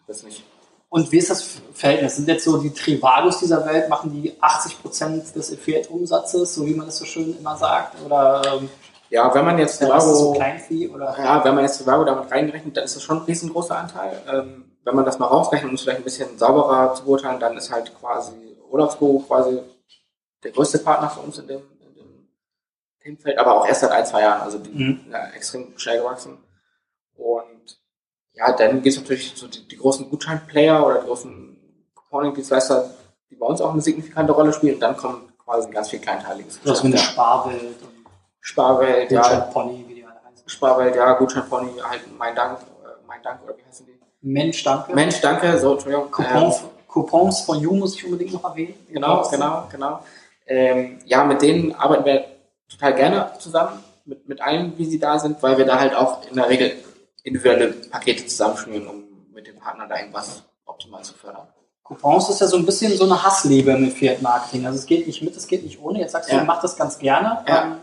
das nicht. Und wie ist das Verhältnis? Sind jetzt so die Trivagos dieser Welt, machen die 80% des Affiliate-Umsatzes, so wie man das so schön immer sagt? Oder ähm, ja, wenn man jetzt Trivago, so Kleinvieh, oder? Ja, wenn man jetzt Trivago damit reingerechnet, dann ist das schon ein riesengroßer Anteil. Ähm, wenn man das mal rausrechnet, um es vielleicht ein bisschen sauberer zu beurteilen, dann ist halt quasi Urlaubsguru quasi der größte Partner für uns in dem, in dem Themenfeld, aber auch erst seit ein, zwei Jahren, also die, mhm. ja, extrem schnell gewachsen. Und ja, dann gibt es natürlich so die, die großen Gutscheinplayer oder die großen Couponing-Dienstleister, die bei uns auch eine signifikante Rolle spielen. Und dann kommen quasi ganz viel Kleinteiliges. Das ist wie eine Sparwelt. Sparwelt, ja. Gutscheinpony, wie die alle heißen. Sparwelt, ja, Gutscheinpony, halt mein Dank, äh, mein Dank, oder wie heißen die? Mensch, danke. Mensch, danke, so, Entschuldigung. Coupons, ähm, Coupons von You muss ich unbedingt noch erwähnen. Genau, genau, genau. Ähm, ja, mit denen arbeiten wir total gerne zusammen, mit, mit allen, wie sie da sind, weil wir da halt auch in der Regel individuelle Pakete zusammenschnüren, um mit dem Partner da irgendwas optimal zu fördern. Coupons ist ja so ein bisschen so eine Hassliebe im Fiat Marketing. Also es geht nicht mit, es geht nicht ohne. Jetzt sagst du, ja. du machst das ganz gerne. Ja. Ähm,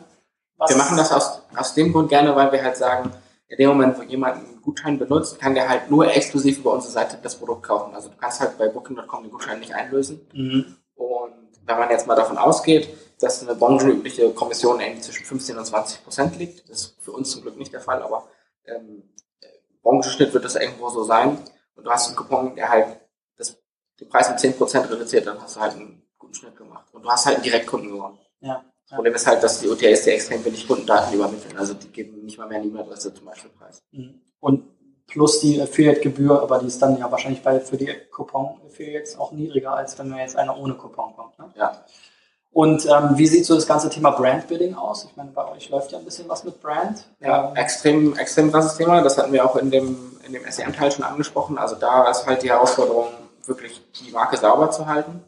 was wir machen das aus, aus dem Grund gerne, weil wir halt sagen, in dem Moment, wo jemand einen Gutschein benutzt, kann der halt nur exklusiv über unsere Seite das Produkt kaufen. Also du kannst halt bei Booking.com den Gutschein nicht einlösen. Mhm. Und wenn man jetzt mal davon ausgeht, dass eine branchenübliche Kommission irgendwie zwischen 15 und 20 Prozent liegt, das ist für uns zum Glück nicht der Fall, aber ähm, Branchenschnitt wird das irgendwo so sein. Und du hast einen Coupon, der halt das, den Preis um 10 Prozent reduziert, dann hast du halt einen guten Schnitt gemacht. Und du hast halt einen Direktkunden gewonnen. Ja. Das Problem ist halt, dass die OTAs dir extrem wenig Kundendaten übermitteln. Also die geben nicht mal mehr eine E-Mail-Adresse zum Beispiel preis. Mhm. Und plus die Affiliate-Gebühr, aber die ist dann ja wahrscheinlich bei, für die Coupon-Affiliates auch niedriger, als wenn man jetzt einer ohne Coupon kommt. Ne? Ja. Und ähm, wie sieht so das ganze Thema Brand-Building aus? Ich meine, bei euch läuft ja ein bisschen was mit Brand. Ja, ähm, extrem, extrem krasses Thema. Das hatten wir auch in dem, in dem SEM-Teil schon angesprochen. Also da ist halt die Herausforderung, wirklich die Marke sauber zu halten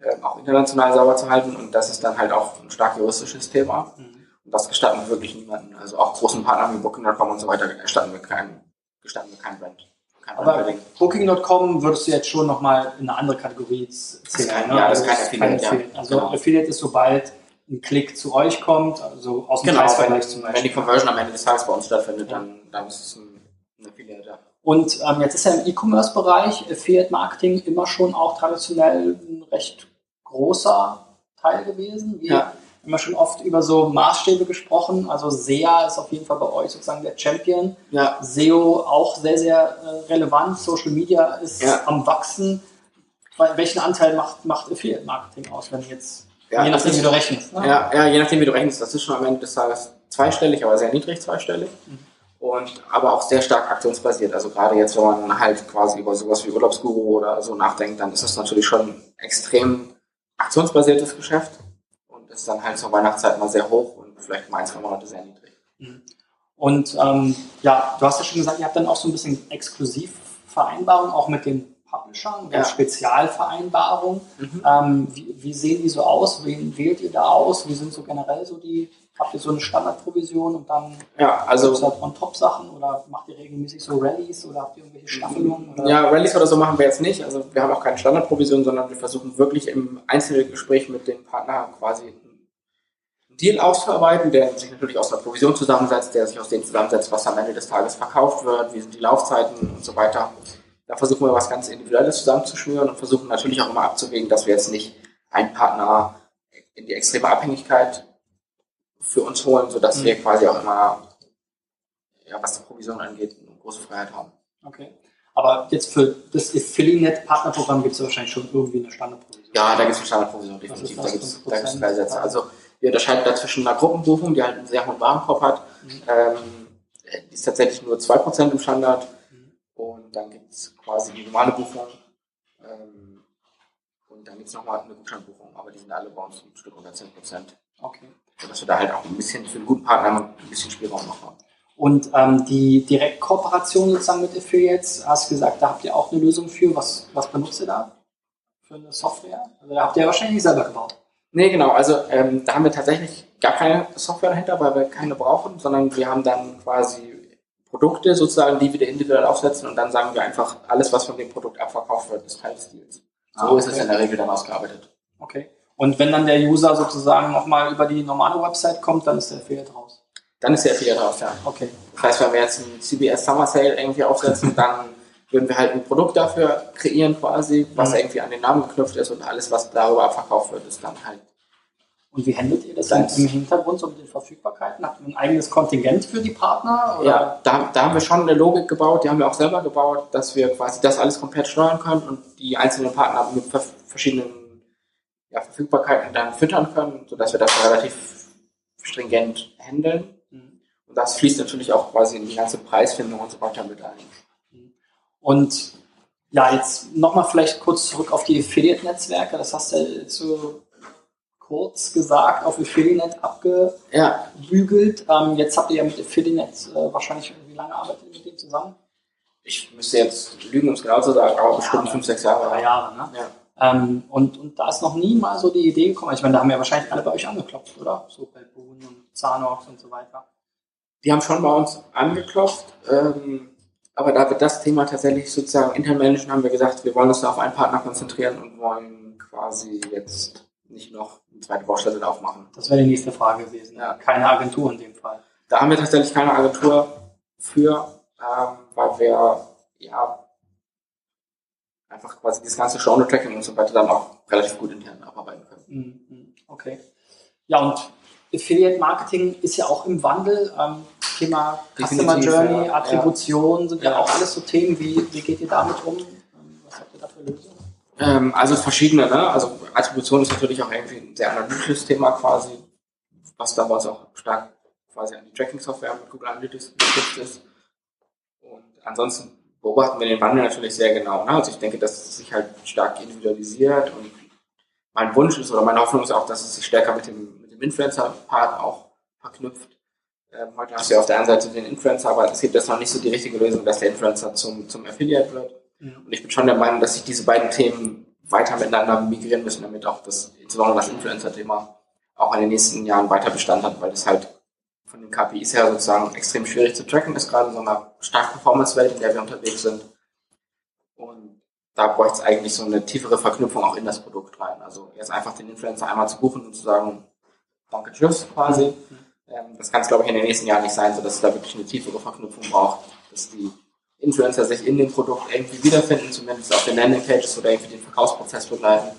äh, auch international sauber zu halten. Und das ist dann halt auch ein stark juristisches Thema. Mhm. Und das gestatten wir wirklich niemanden. Also auch großen Partnern wie Booking.com und so weiter gestatten wir keinen, gestatten wir kein Brand. Kein Aber Booking.com würdest du jetzt schon nochmal in eine andere Kategorie zählen. Kein, ne? Ja, das ist also kein Affiliate. Affiliate. Ja. Also genau. Affiliate ist, sobald ein Klick zu euch kommt, also aus dem genau, Preisvergleich zum Beispiel. Wenn die Conversion am Ende des Tages bei uns stattfindet, ja. dann, dann ist es ein, ein Affiliate. Ja. Und ähm, jetzt ist ja im E-Commerce-Bereich Affiliate Marketing immer schon auch traditionell ein recht großer Teil gewesen. Wir ja. Haben ja schon oft über so Maßstäbe gesprochen. Also SEA ist auf jeden Fall bei euch sozusagen der Champion. Ja. SEO auch sehr, sehr äh, relevant. Social Media ist ja. am Wachsen. Welchen Anteil macht, macht Affiliate Marketing aus, wenn jetzt, ja, je nachdem, wie du rechnest? Ne? Ja, ja, je nachdem, wie du rechnest. Das ist schon am Ende des Tages zweistellig, aber sehr niedrig zweistellig. Mhm. und aber auch sehr stark aktionsbasiert. Also gerade jetzt, wenn man halt quasi über sowas wie Urlaubsguru oder so nachdenkt, dann ist das natürlich schon extrem aktionsbasiertes Geschäft ist dann halt zur Weihnachtszeit mal sehr hoch und vielleicht mal ein, zwei Monate sehr niedrig. Mhm. Und ähm, ja, du hast ja schon gesagt, ihr habt dann auch so ein bisschen Exklusivvereinbarungen auch mit den Publishern, ja. Spezialvereinbarungen. Mhm. Ähm, wie, wie, sehen die so aus? Wen wählt ihr da aus? Wie sind so generell so die, habt ihr so eine Standardprovision und dann ja, also halt On-Top-Sachen oder macht ihr regelmäßig so Rallyes oder habt ihr irgendwelche Staffelungen? Oder? Ja, Rallyes oder so machen wir jetzt nicht. Also wir haben auch keine Standardprovision, sondern wir versuchen wirklich im Einzelgespräch mit dem Partner quasi Deal auszuarbeiten, der sich natürlich aus einer Provision zusammensetzt, der sich aus dem zusammensetzt, was am Ende des Tages verkauft wird, wie sind die Laufzeiten und so weiter. Da versuchen wir was ganz Individuelles zusammenzuschnüren und versuchen natürlich auch immer abzuwägen, dass wir jetzt nicht einen Partner in die extreme Abhängigkeit für uns holen, sodass mhm. wir quasi auch immer, ja, was die Provision angeht, eine große Freiheit haben. Okay. Aber jetzt für das Affiliate-Partnerprogramm gibt es wahrscheinlich schon irgendwie eine Standardprovision. Ja, da gibt es eine Standardprovision, definitiv. Da gibt es drei Sätze. Also wir unterscheiden da zwischen einer Gruppenbuchung, die halt einen sehr hohen Warenkorb hat. Mhm. Ähm, die ist tatsächlich nur 2% im Standard. Mhm. Und dann gibt es quasi die normale Buchung. Ähm, und dann gibt es nochmal eine Gutscheinbuchung, aber die sind alle bei uns ein Stück unter 10%. Okay. Sodass wir da halt auch ein bisschen für einen guten Partner ein bisschen Spielraum noch haben. Und ähm, die Direktkooperation sozusagen mit Affiliates, hast du gesagt, da habt ihr auch eine Lösung für. Was, was benutzt ihr da für eine Software? Also da habt ihr ja wahrscheinlich nicht selber gebaut. Nee, genau. Also ähm, da haben wir tatsächlich gar keine Software dahinter, weil wir keine brauchen, sondern wir haben dann quasi Produkte sozusagen, die wir individuell aufsetzen und dann sagen wir einfach, alles, was von dem Produkt abverkauft wird, ist Teil des Deals. So ah, okay. ist es in der Regel dann ausgearbeitet. Okay. Und wenn dann der User sozusagen nochmal über die normale Website kommt, dann ist der Affiliate raus? Dann ist der Affiliate raus, ja. Okay. Das heißt, wenn wir jetzt einen CBS Summer Sale irgendwie aufsetzen, dann würden wir halt ein Produkt dafür kreieren quasi, was mhm. irgendwie an den Namen geknüpft ist und alles, was darüber abverkauft wird, ist dann halt. Und wie handelt ihr das dann im Hintergrund so mit den Verfügbarkeiten? Habt ihr ein eigenes Kontingent für die Partner? Oder? Ja, da, da haben wir schon eine Logik gebaut, die haben wir auch selber gebaut, dass wir quasi das alles komplett steuern können und die einzelnen Partner mit verschiedenen ja, Verfügbarkeiten dann füttern können, sodass wir das relativ stringent handeln. Mhm. Und das fließt natürlich auch quasi in die ganze Preisfindung und so weiter mit ein. Und ja, jetzt nochmal vielleicht kurz zurück auf die Affiliate-Netzwerke. Das hast du so kurz gesagt auf Affiliate abgebügelt. Ja. Ähm, jetzt habt ihr ja mit Affiliate äh, wahrscheinlich, wie lange arbeitet ihr mit denen zusammen? Ich müsste jetzt lügen, um es genau zu sagen, aber bestimmt fünf, sechs Jahre. Drei Jahre, ne? Ja. Ähm, und, und da ist noch nie mal so die Idee gekommen. Ich meine, da haben ja wahrscheinlich alle bei euch angeklopft, oder? So bei Boon und Zanox und so weiter. Die haben schon bei uns angeklopft. Ähm, aber da wir das Thema tatsächlich sozusagen intern managen, haben wir gesagt, wir wollen uns da auf einen Partner konzentrieren und wollen quasi jetzt nicht noch eine zweite Baustelle aufmachen. Das wäre die nächste Frage gewesen. Ja. Keine Agentur in dem Fall. Da haben wir tatsächlich keine Agentur für, ähm, weil wir ja einfach quasi das ganze Genre-Tracking und so weiter dann auch relativ gut intern abarbeiten können. Mhm, mhm. Okay. Ja, und Affiliate Marketing ist ja auch im Wandel. Ähm, Thema Customer Journey, ja. Attribution sind ja. ja. auch alles so Themen. Wie, wie geht ihr damit um? Was habt ihr da für Lösungen? Ähm, also verschiedene, ne? Also Attribution ist natürlich auch irgendwie ein sehr analytisches Thema quasi, was damals auch stark quasi an die Tracking-Software mit Google Analytics geknüpft ist. Und ansonsten beobachten wir den Wandel natürlich sehr genau. Ne? Also ich denke, dass es sich halt stark individualisiert und mein Wunsch ist oder meine Hoffnung ist auch, dass es sich stärker mit dem, mit dem Influencer-Part auch verknüpft. Ähm, heute hast du ja auf der einen Seite den Influencer, aber es gibt jetzt noch nicht so die richtige Lösung, dass der Influencer zum, zum Affiliate wird. Ja. Und ich bin schon der Meinung, dass sich diese beiden Themen weiter miteinander migrieren müssen, damit auch das, insbesondere das Influencer-Thema auch in den nächsten Jahren weiter Bestand hat, weil das halt von den KPIs her sozusagen extrem schwierig zu tracken ist, gerade in so einer starken Performance-Welt, in der wir unterwegs sind. Und da bräuchte es eigentlich so eine tiefere Verknüpfung auch in das Produkt rein. Also jetzt einfach den Influencer einmal zu buchen und zu sagen, danke, tschüss quasi. Mhm das kann es, glaube ich, in den nächsten Jahren nicht sein, sodass es da wirklich eine tiefere Verknüpfung braucht, dass die Influencer sich in dem Produkt irgendwie wiederfinden, zumindest auf den Landingpages oder irgendwie den Verkaufsprozess begleiten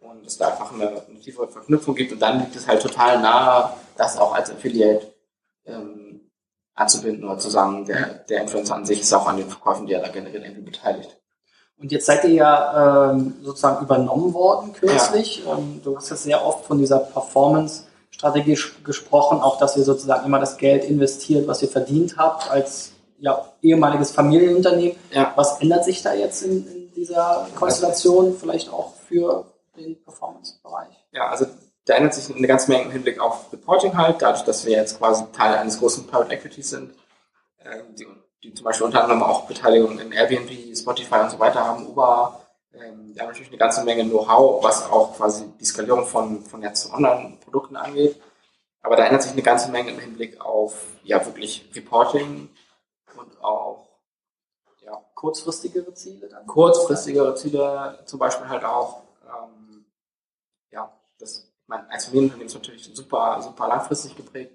und es da einfach eine, eine tiefere Verknüpfung gibt und dann liegt es halt total nahe, das auch als Affiliate ähm, anzubinden oder zu sagen, der, der Influencer an sich ist auch an den Verkäufen, die er da generiert, irgendwie beteiligt. Und jetzt seid ihr ja ähm, sozusagen übernommen worden kürzlich. Ja. Ähm, du hast ja sehr oft von dieser Performance Strategie gesprochen, auch dass ihr sozusagen immer das Geld investiert, was ihr verdient habt als ja, ehemaliges Familienunternehmen. Ja. Was ändert sich da jetzt in, in dieser Konstellation, vielleicht auch für den Performance-Bereich? Ja, also da ändert sich eine ganze Menge im Hinblick auf Reporting halt, dadurch, dass wir jetzt quasi Teil eines großen Private Equities sind, äh, die, die, zum Beispiel unter anderem auch Beteiligung in Airbnb, Spotify und so weiter haben, Uber, ähm, die haben natürlich eine ganze Menge Know-how, was auch quasi die Skalierung von, von jetzt Online-Produkten angeht. Aber da ändert sich eine ganze Menge im Hinblick auf ja wirklich Reporting und auch ja, kurzfristigere Ziele dann? Kurzfristigere Ziele, zum Beispiel halt auch, ähm, ja, das, ich meine, als Familienunternehmen ist natürlich super, super langfristig geprägt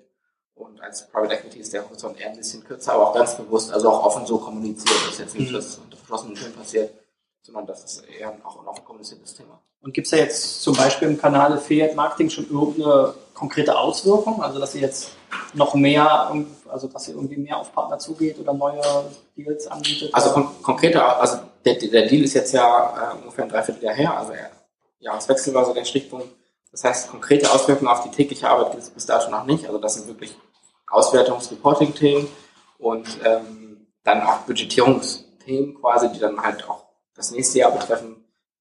und als Private Equity ist der Horizont eher ein bisschen kürzer, aber auch ganz bewusst, also auch offen so kommuniziert, dass jetzt nicht mhm. das unter verschlossenen Türen passiert sondern das ist eher auch ein kommuniziertes Thema. Und gibt es da jetzt zum Beispiel im Kanal Affiliate Marketing schon irgendeine konkrete Auswirkung? Also dass ihr jetzt noch mehr, also dass ihr irgendwie mehr auf Partner zugeht oder neue Deals anbietet? Also kon konkrete, also der, der, Deal ist jetzt ja äh, ungefähr ein Dreivierteljahr her, also Jahreswechsel war so der Stichpunkt. Das heißt, konkrete Auswirkungen auf die tägliche Arbeit gibt es bis dato noch nicht. Also das sind wirklich Auswertungs-Reporting-Themen und ähm, dann auch Budgetierungsthemen quasi, die dann halt auch das nächste Jahr betreffen.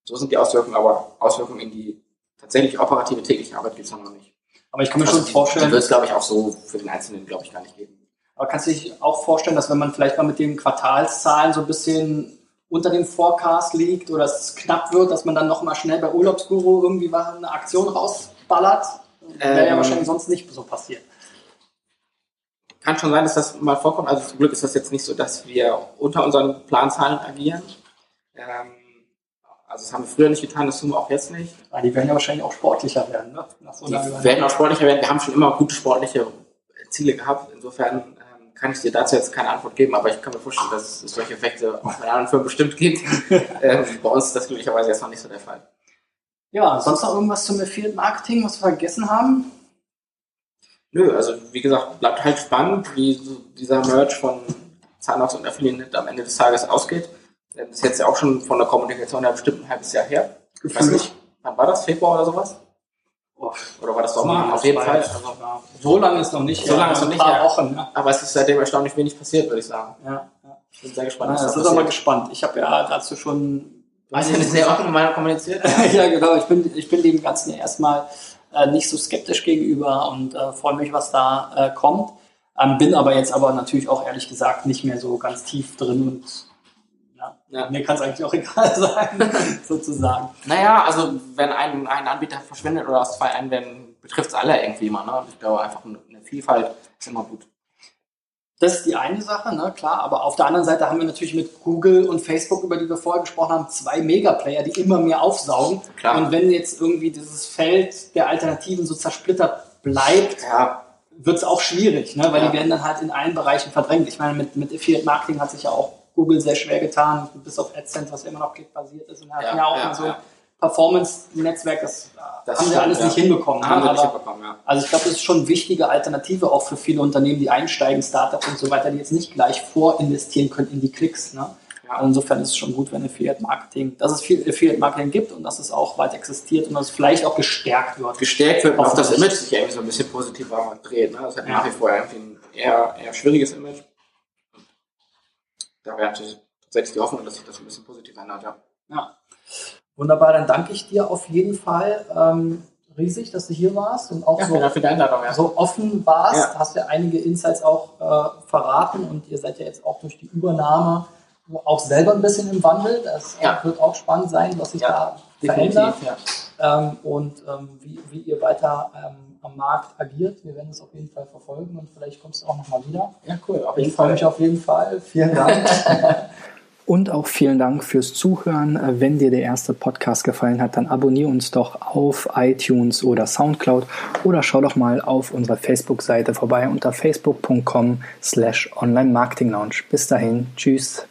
So sind die Auswirkungen, aber Auswirkungen in die tatsächlich operative tägliche Arbeit gibt es noch nicht. Aber ich kann mir also schon die, vorstellen. Die wird es, glaube ich, auch so für den Einzelnen, glaube ich, gar nicht geben. Aber kannst du dich auch vorstellen, dass wenn man vielleicht mal mit den Quartalszahlen so ein bisschen unter dem Forecast liegt oder es knapp wird, dass man dann nochmal schnell bei Urlaubsguru irgendwie eine Aktion rausballert? Wäre ähm, ja wahrscheinlich sonst nicht so passiert. Kann schon sein, dass das mal vorkommt. Also zum Glück ist das jetzt nicht so, dass wir unter unseren Planzahlen agieren. Ähm, also das haben wir früher nicht getan, das tun wir auch jetzt nicht. Aber ah, die werden ja wahrscheinlich auch sportlicher werden, ne? So die werden auch sportlicher werden. Wir haben schon immer gute sportliche Ziele gehabt. Insofern ähm, kann ich dir dazu jetzt keine Antwort geben, aber ich kann mir vorstellen, dass es solche Effekte auch bei anderen Firmen bestimmt gibt. [LAUGHS] ähm, bei uns ist das glücklicherweise erstmal nicht so der Fall. Ja, sonst noch irgendwas zum Affiliate Marketing, was wir vergessen haben? Nö, also wie gesagt, bleibt halt spannend, wie dieser Merge von Zahnarzt und Affiliate am Ende des Tages ausgeht. Das ist jetzt ja auch schon von der Kommunikation her bestimmt ein halbes Jahr her. Ich weiß nicht, wann war das? Februar oder sowas? Oder war das Sommer? Auf jeden Fall. Also, so lange ist noch nicht. So lange ist noch nicht. Paar Wochen. Ja. Aber es ist seitdem erstaunlich wenig passiert, würde ich sagen. Ja. Ich bin sehr gespannt. Ja, das ist aber gespannt. Ich habe ja dazu schon. Du hast eine sehr offene Meinung kommuniziert. [LAUGHS] ja, genau. Ich bin, ich bin dem Ganzen ja erstmal äh, nicht so skeptisch gegenüber und äh, freue mich, was da äh, kommt. Ähm, bin aber jetzt aber natürlich auch ehrlich gesagt nicht mehr so ganz tief drin und ja, mir kann es eigentlich auch [LAUGHS] egal sein, [LAUGHS] sozusagen. Naja, also wenn ein, ein Anbieter verschwindet oder aus zwei einwenden, betrifft es alle irgendwie immer. Ne? Ich glaube, einfach eine Vielfalt ist immer gut. Das ist die eine Sache, ne, klar, aber auf der anderen Seite haben wir natürlich mit Google und Facebook, über die wir vorher gesprochen haben, zwei Megaplayer, die immer mehr aufsaugen. Klar. Und wenn jetzt irgendwie dieses Feld der Alternativen so zersplittert bleibt, ja. wird es auch schwierig, ne, weil ja. die werden dann halt in allen Bereichen verdrängt. Ich meine, mit, mit Affiliate Marketing hat sich ja auch Google sehr schwer getan, bis auf AdSense, was immer noch klickbasiert ist. Und ja, ja auch ja, so ja. Performance-Netzwerk, das, das, haben wir alles nicht hinbekommen. Haben wir nicht hinbekommen ja. Also ich glaube, das ist schon eine wichtige Alternative auch für viele Unternehmen, die einsteigen, Startups und so weiter, die jetzt nicht gleich vorinvestieren können in die Klicks. Ne? Ja. Insofern ist es schon gut, wenn Affiliate Marketing, dass es viel Affiliate Marketing gibt und dass es auch weit existiert und dass es vielleicht auch gestärkt wird. Gestärkt wird und auch das Image sich irgendwie so ein bisschen positiver dreht. Ne? Das hat ja. nach wie vor irgendwie ein eher, eher schwieriges Image da wäre tatsächlich die Hoffnung, dass sich das ein bisschen positiv ändert, ja. Ja. Wunderbar, dann danke ich dir auf jeden Fall ähm, riesig, dass du hier warst und auch ja, so, ja. so offen warst. Ja. Hast ja einige Insights auch äh, verraten und ihr seid ja jetzt auch durch die Übernahme auch selber ein bisschen im Wandel. Das wird auch spannend sein, was sich da verändert ähm, und ähm, wie, wie ihr weiter ähm, am Markt agiert. Wir werden es auf jeden Fall verfolgen und vielleicht kommst du auch nochmal wieder. Ja, cool. ich freue mich auf jeden Fall. Vielen Dank. [LAUGHS] Und auch vielen Dank fürs Zuhören. Wenn dir der erste Podcast gefallen hat, dann abonniere uns doch auf iTunes oder Soundcloud oder schau doch mal auf unserer Facebook-Seite vorbei unter facebook.com slash online marketing launch. Bis dahin, tschüss.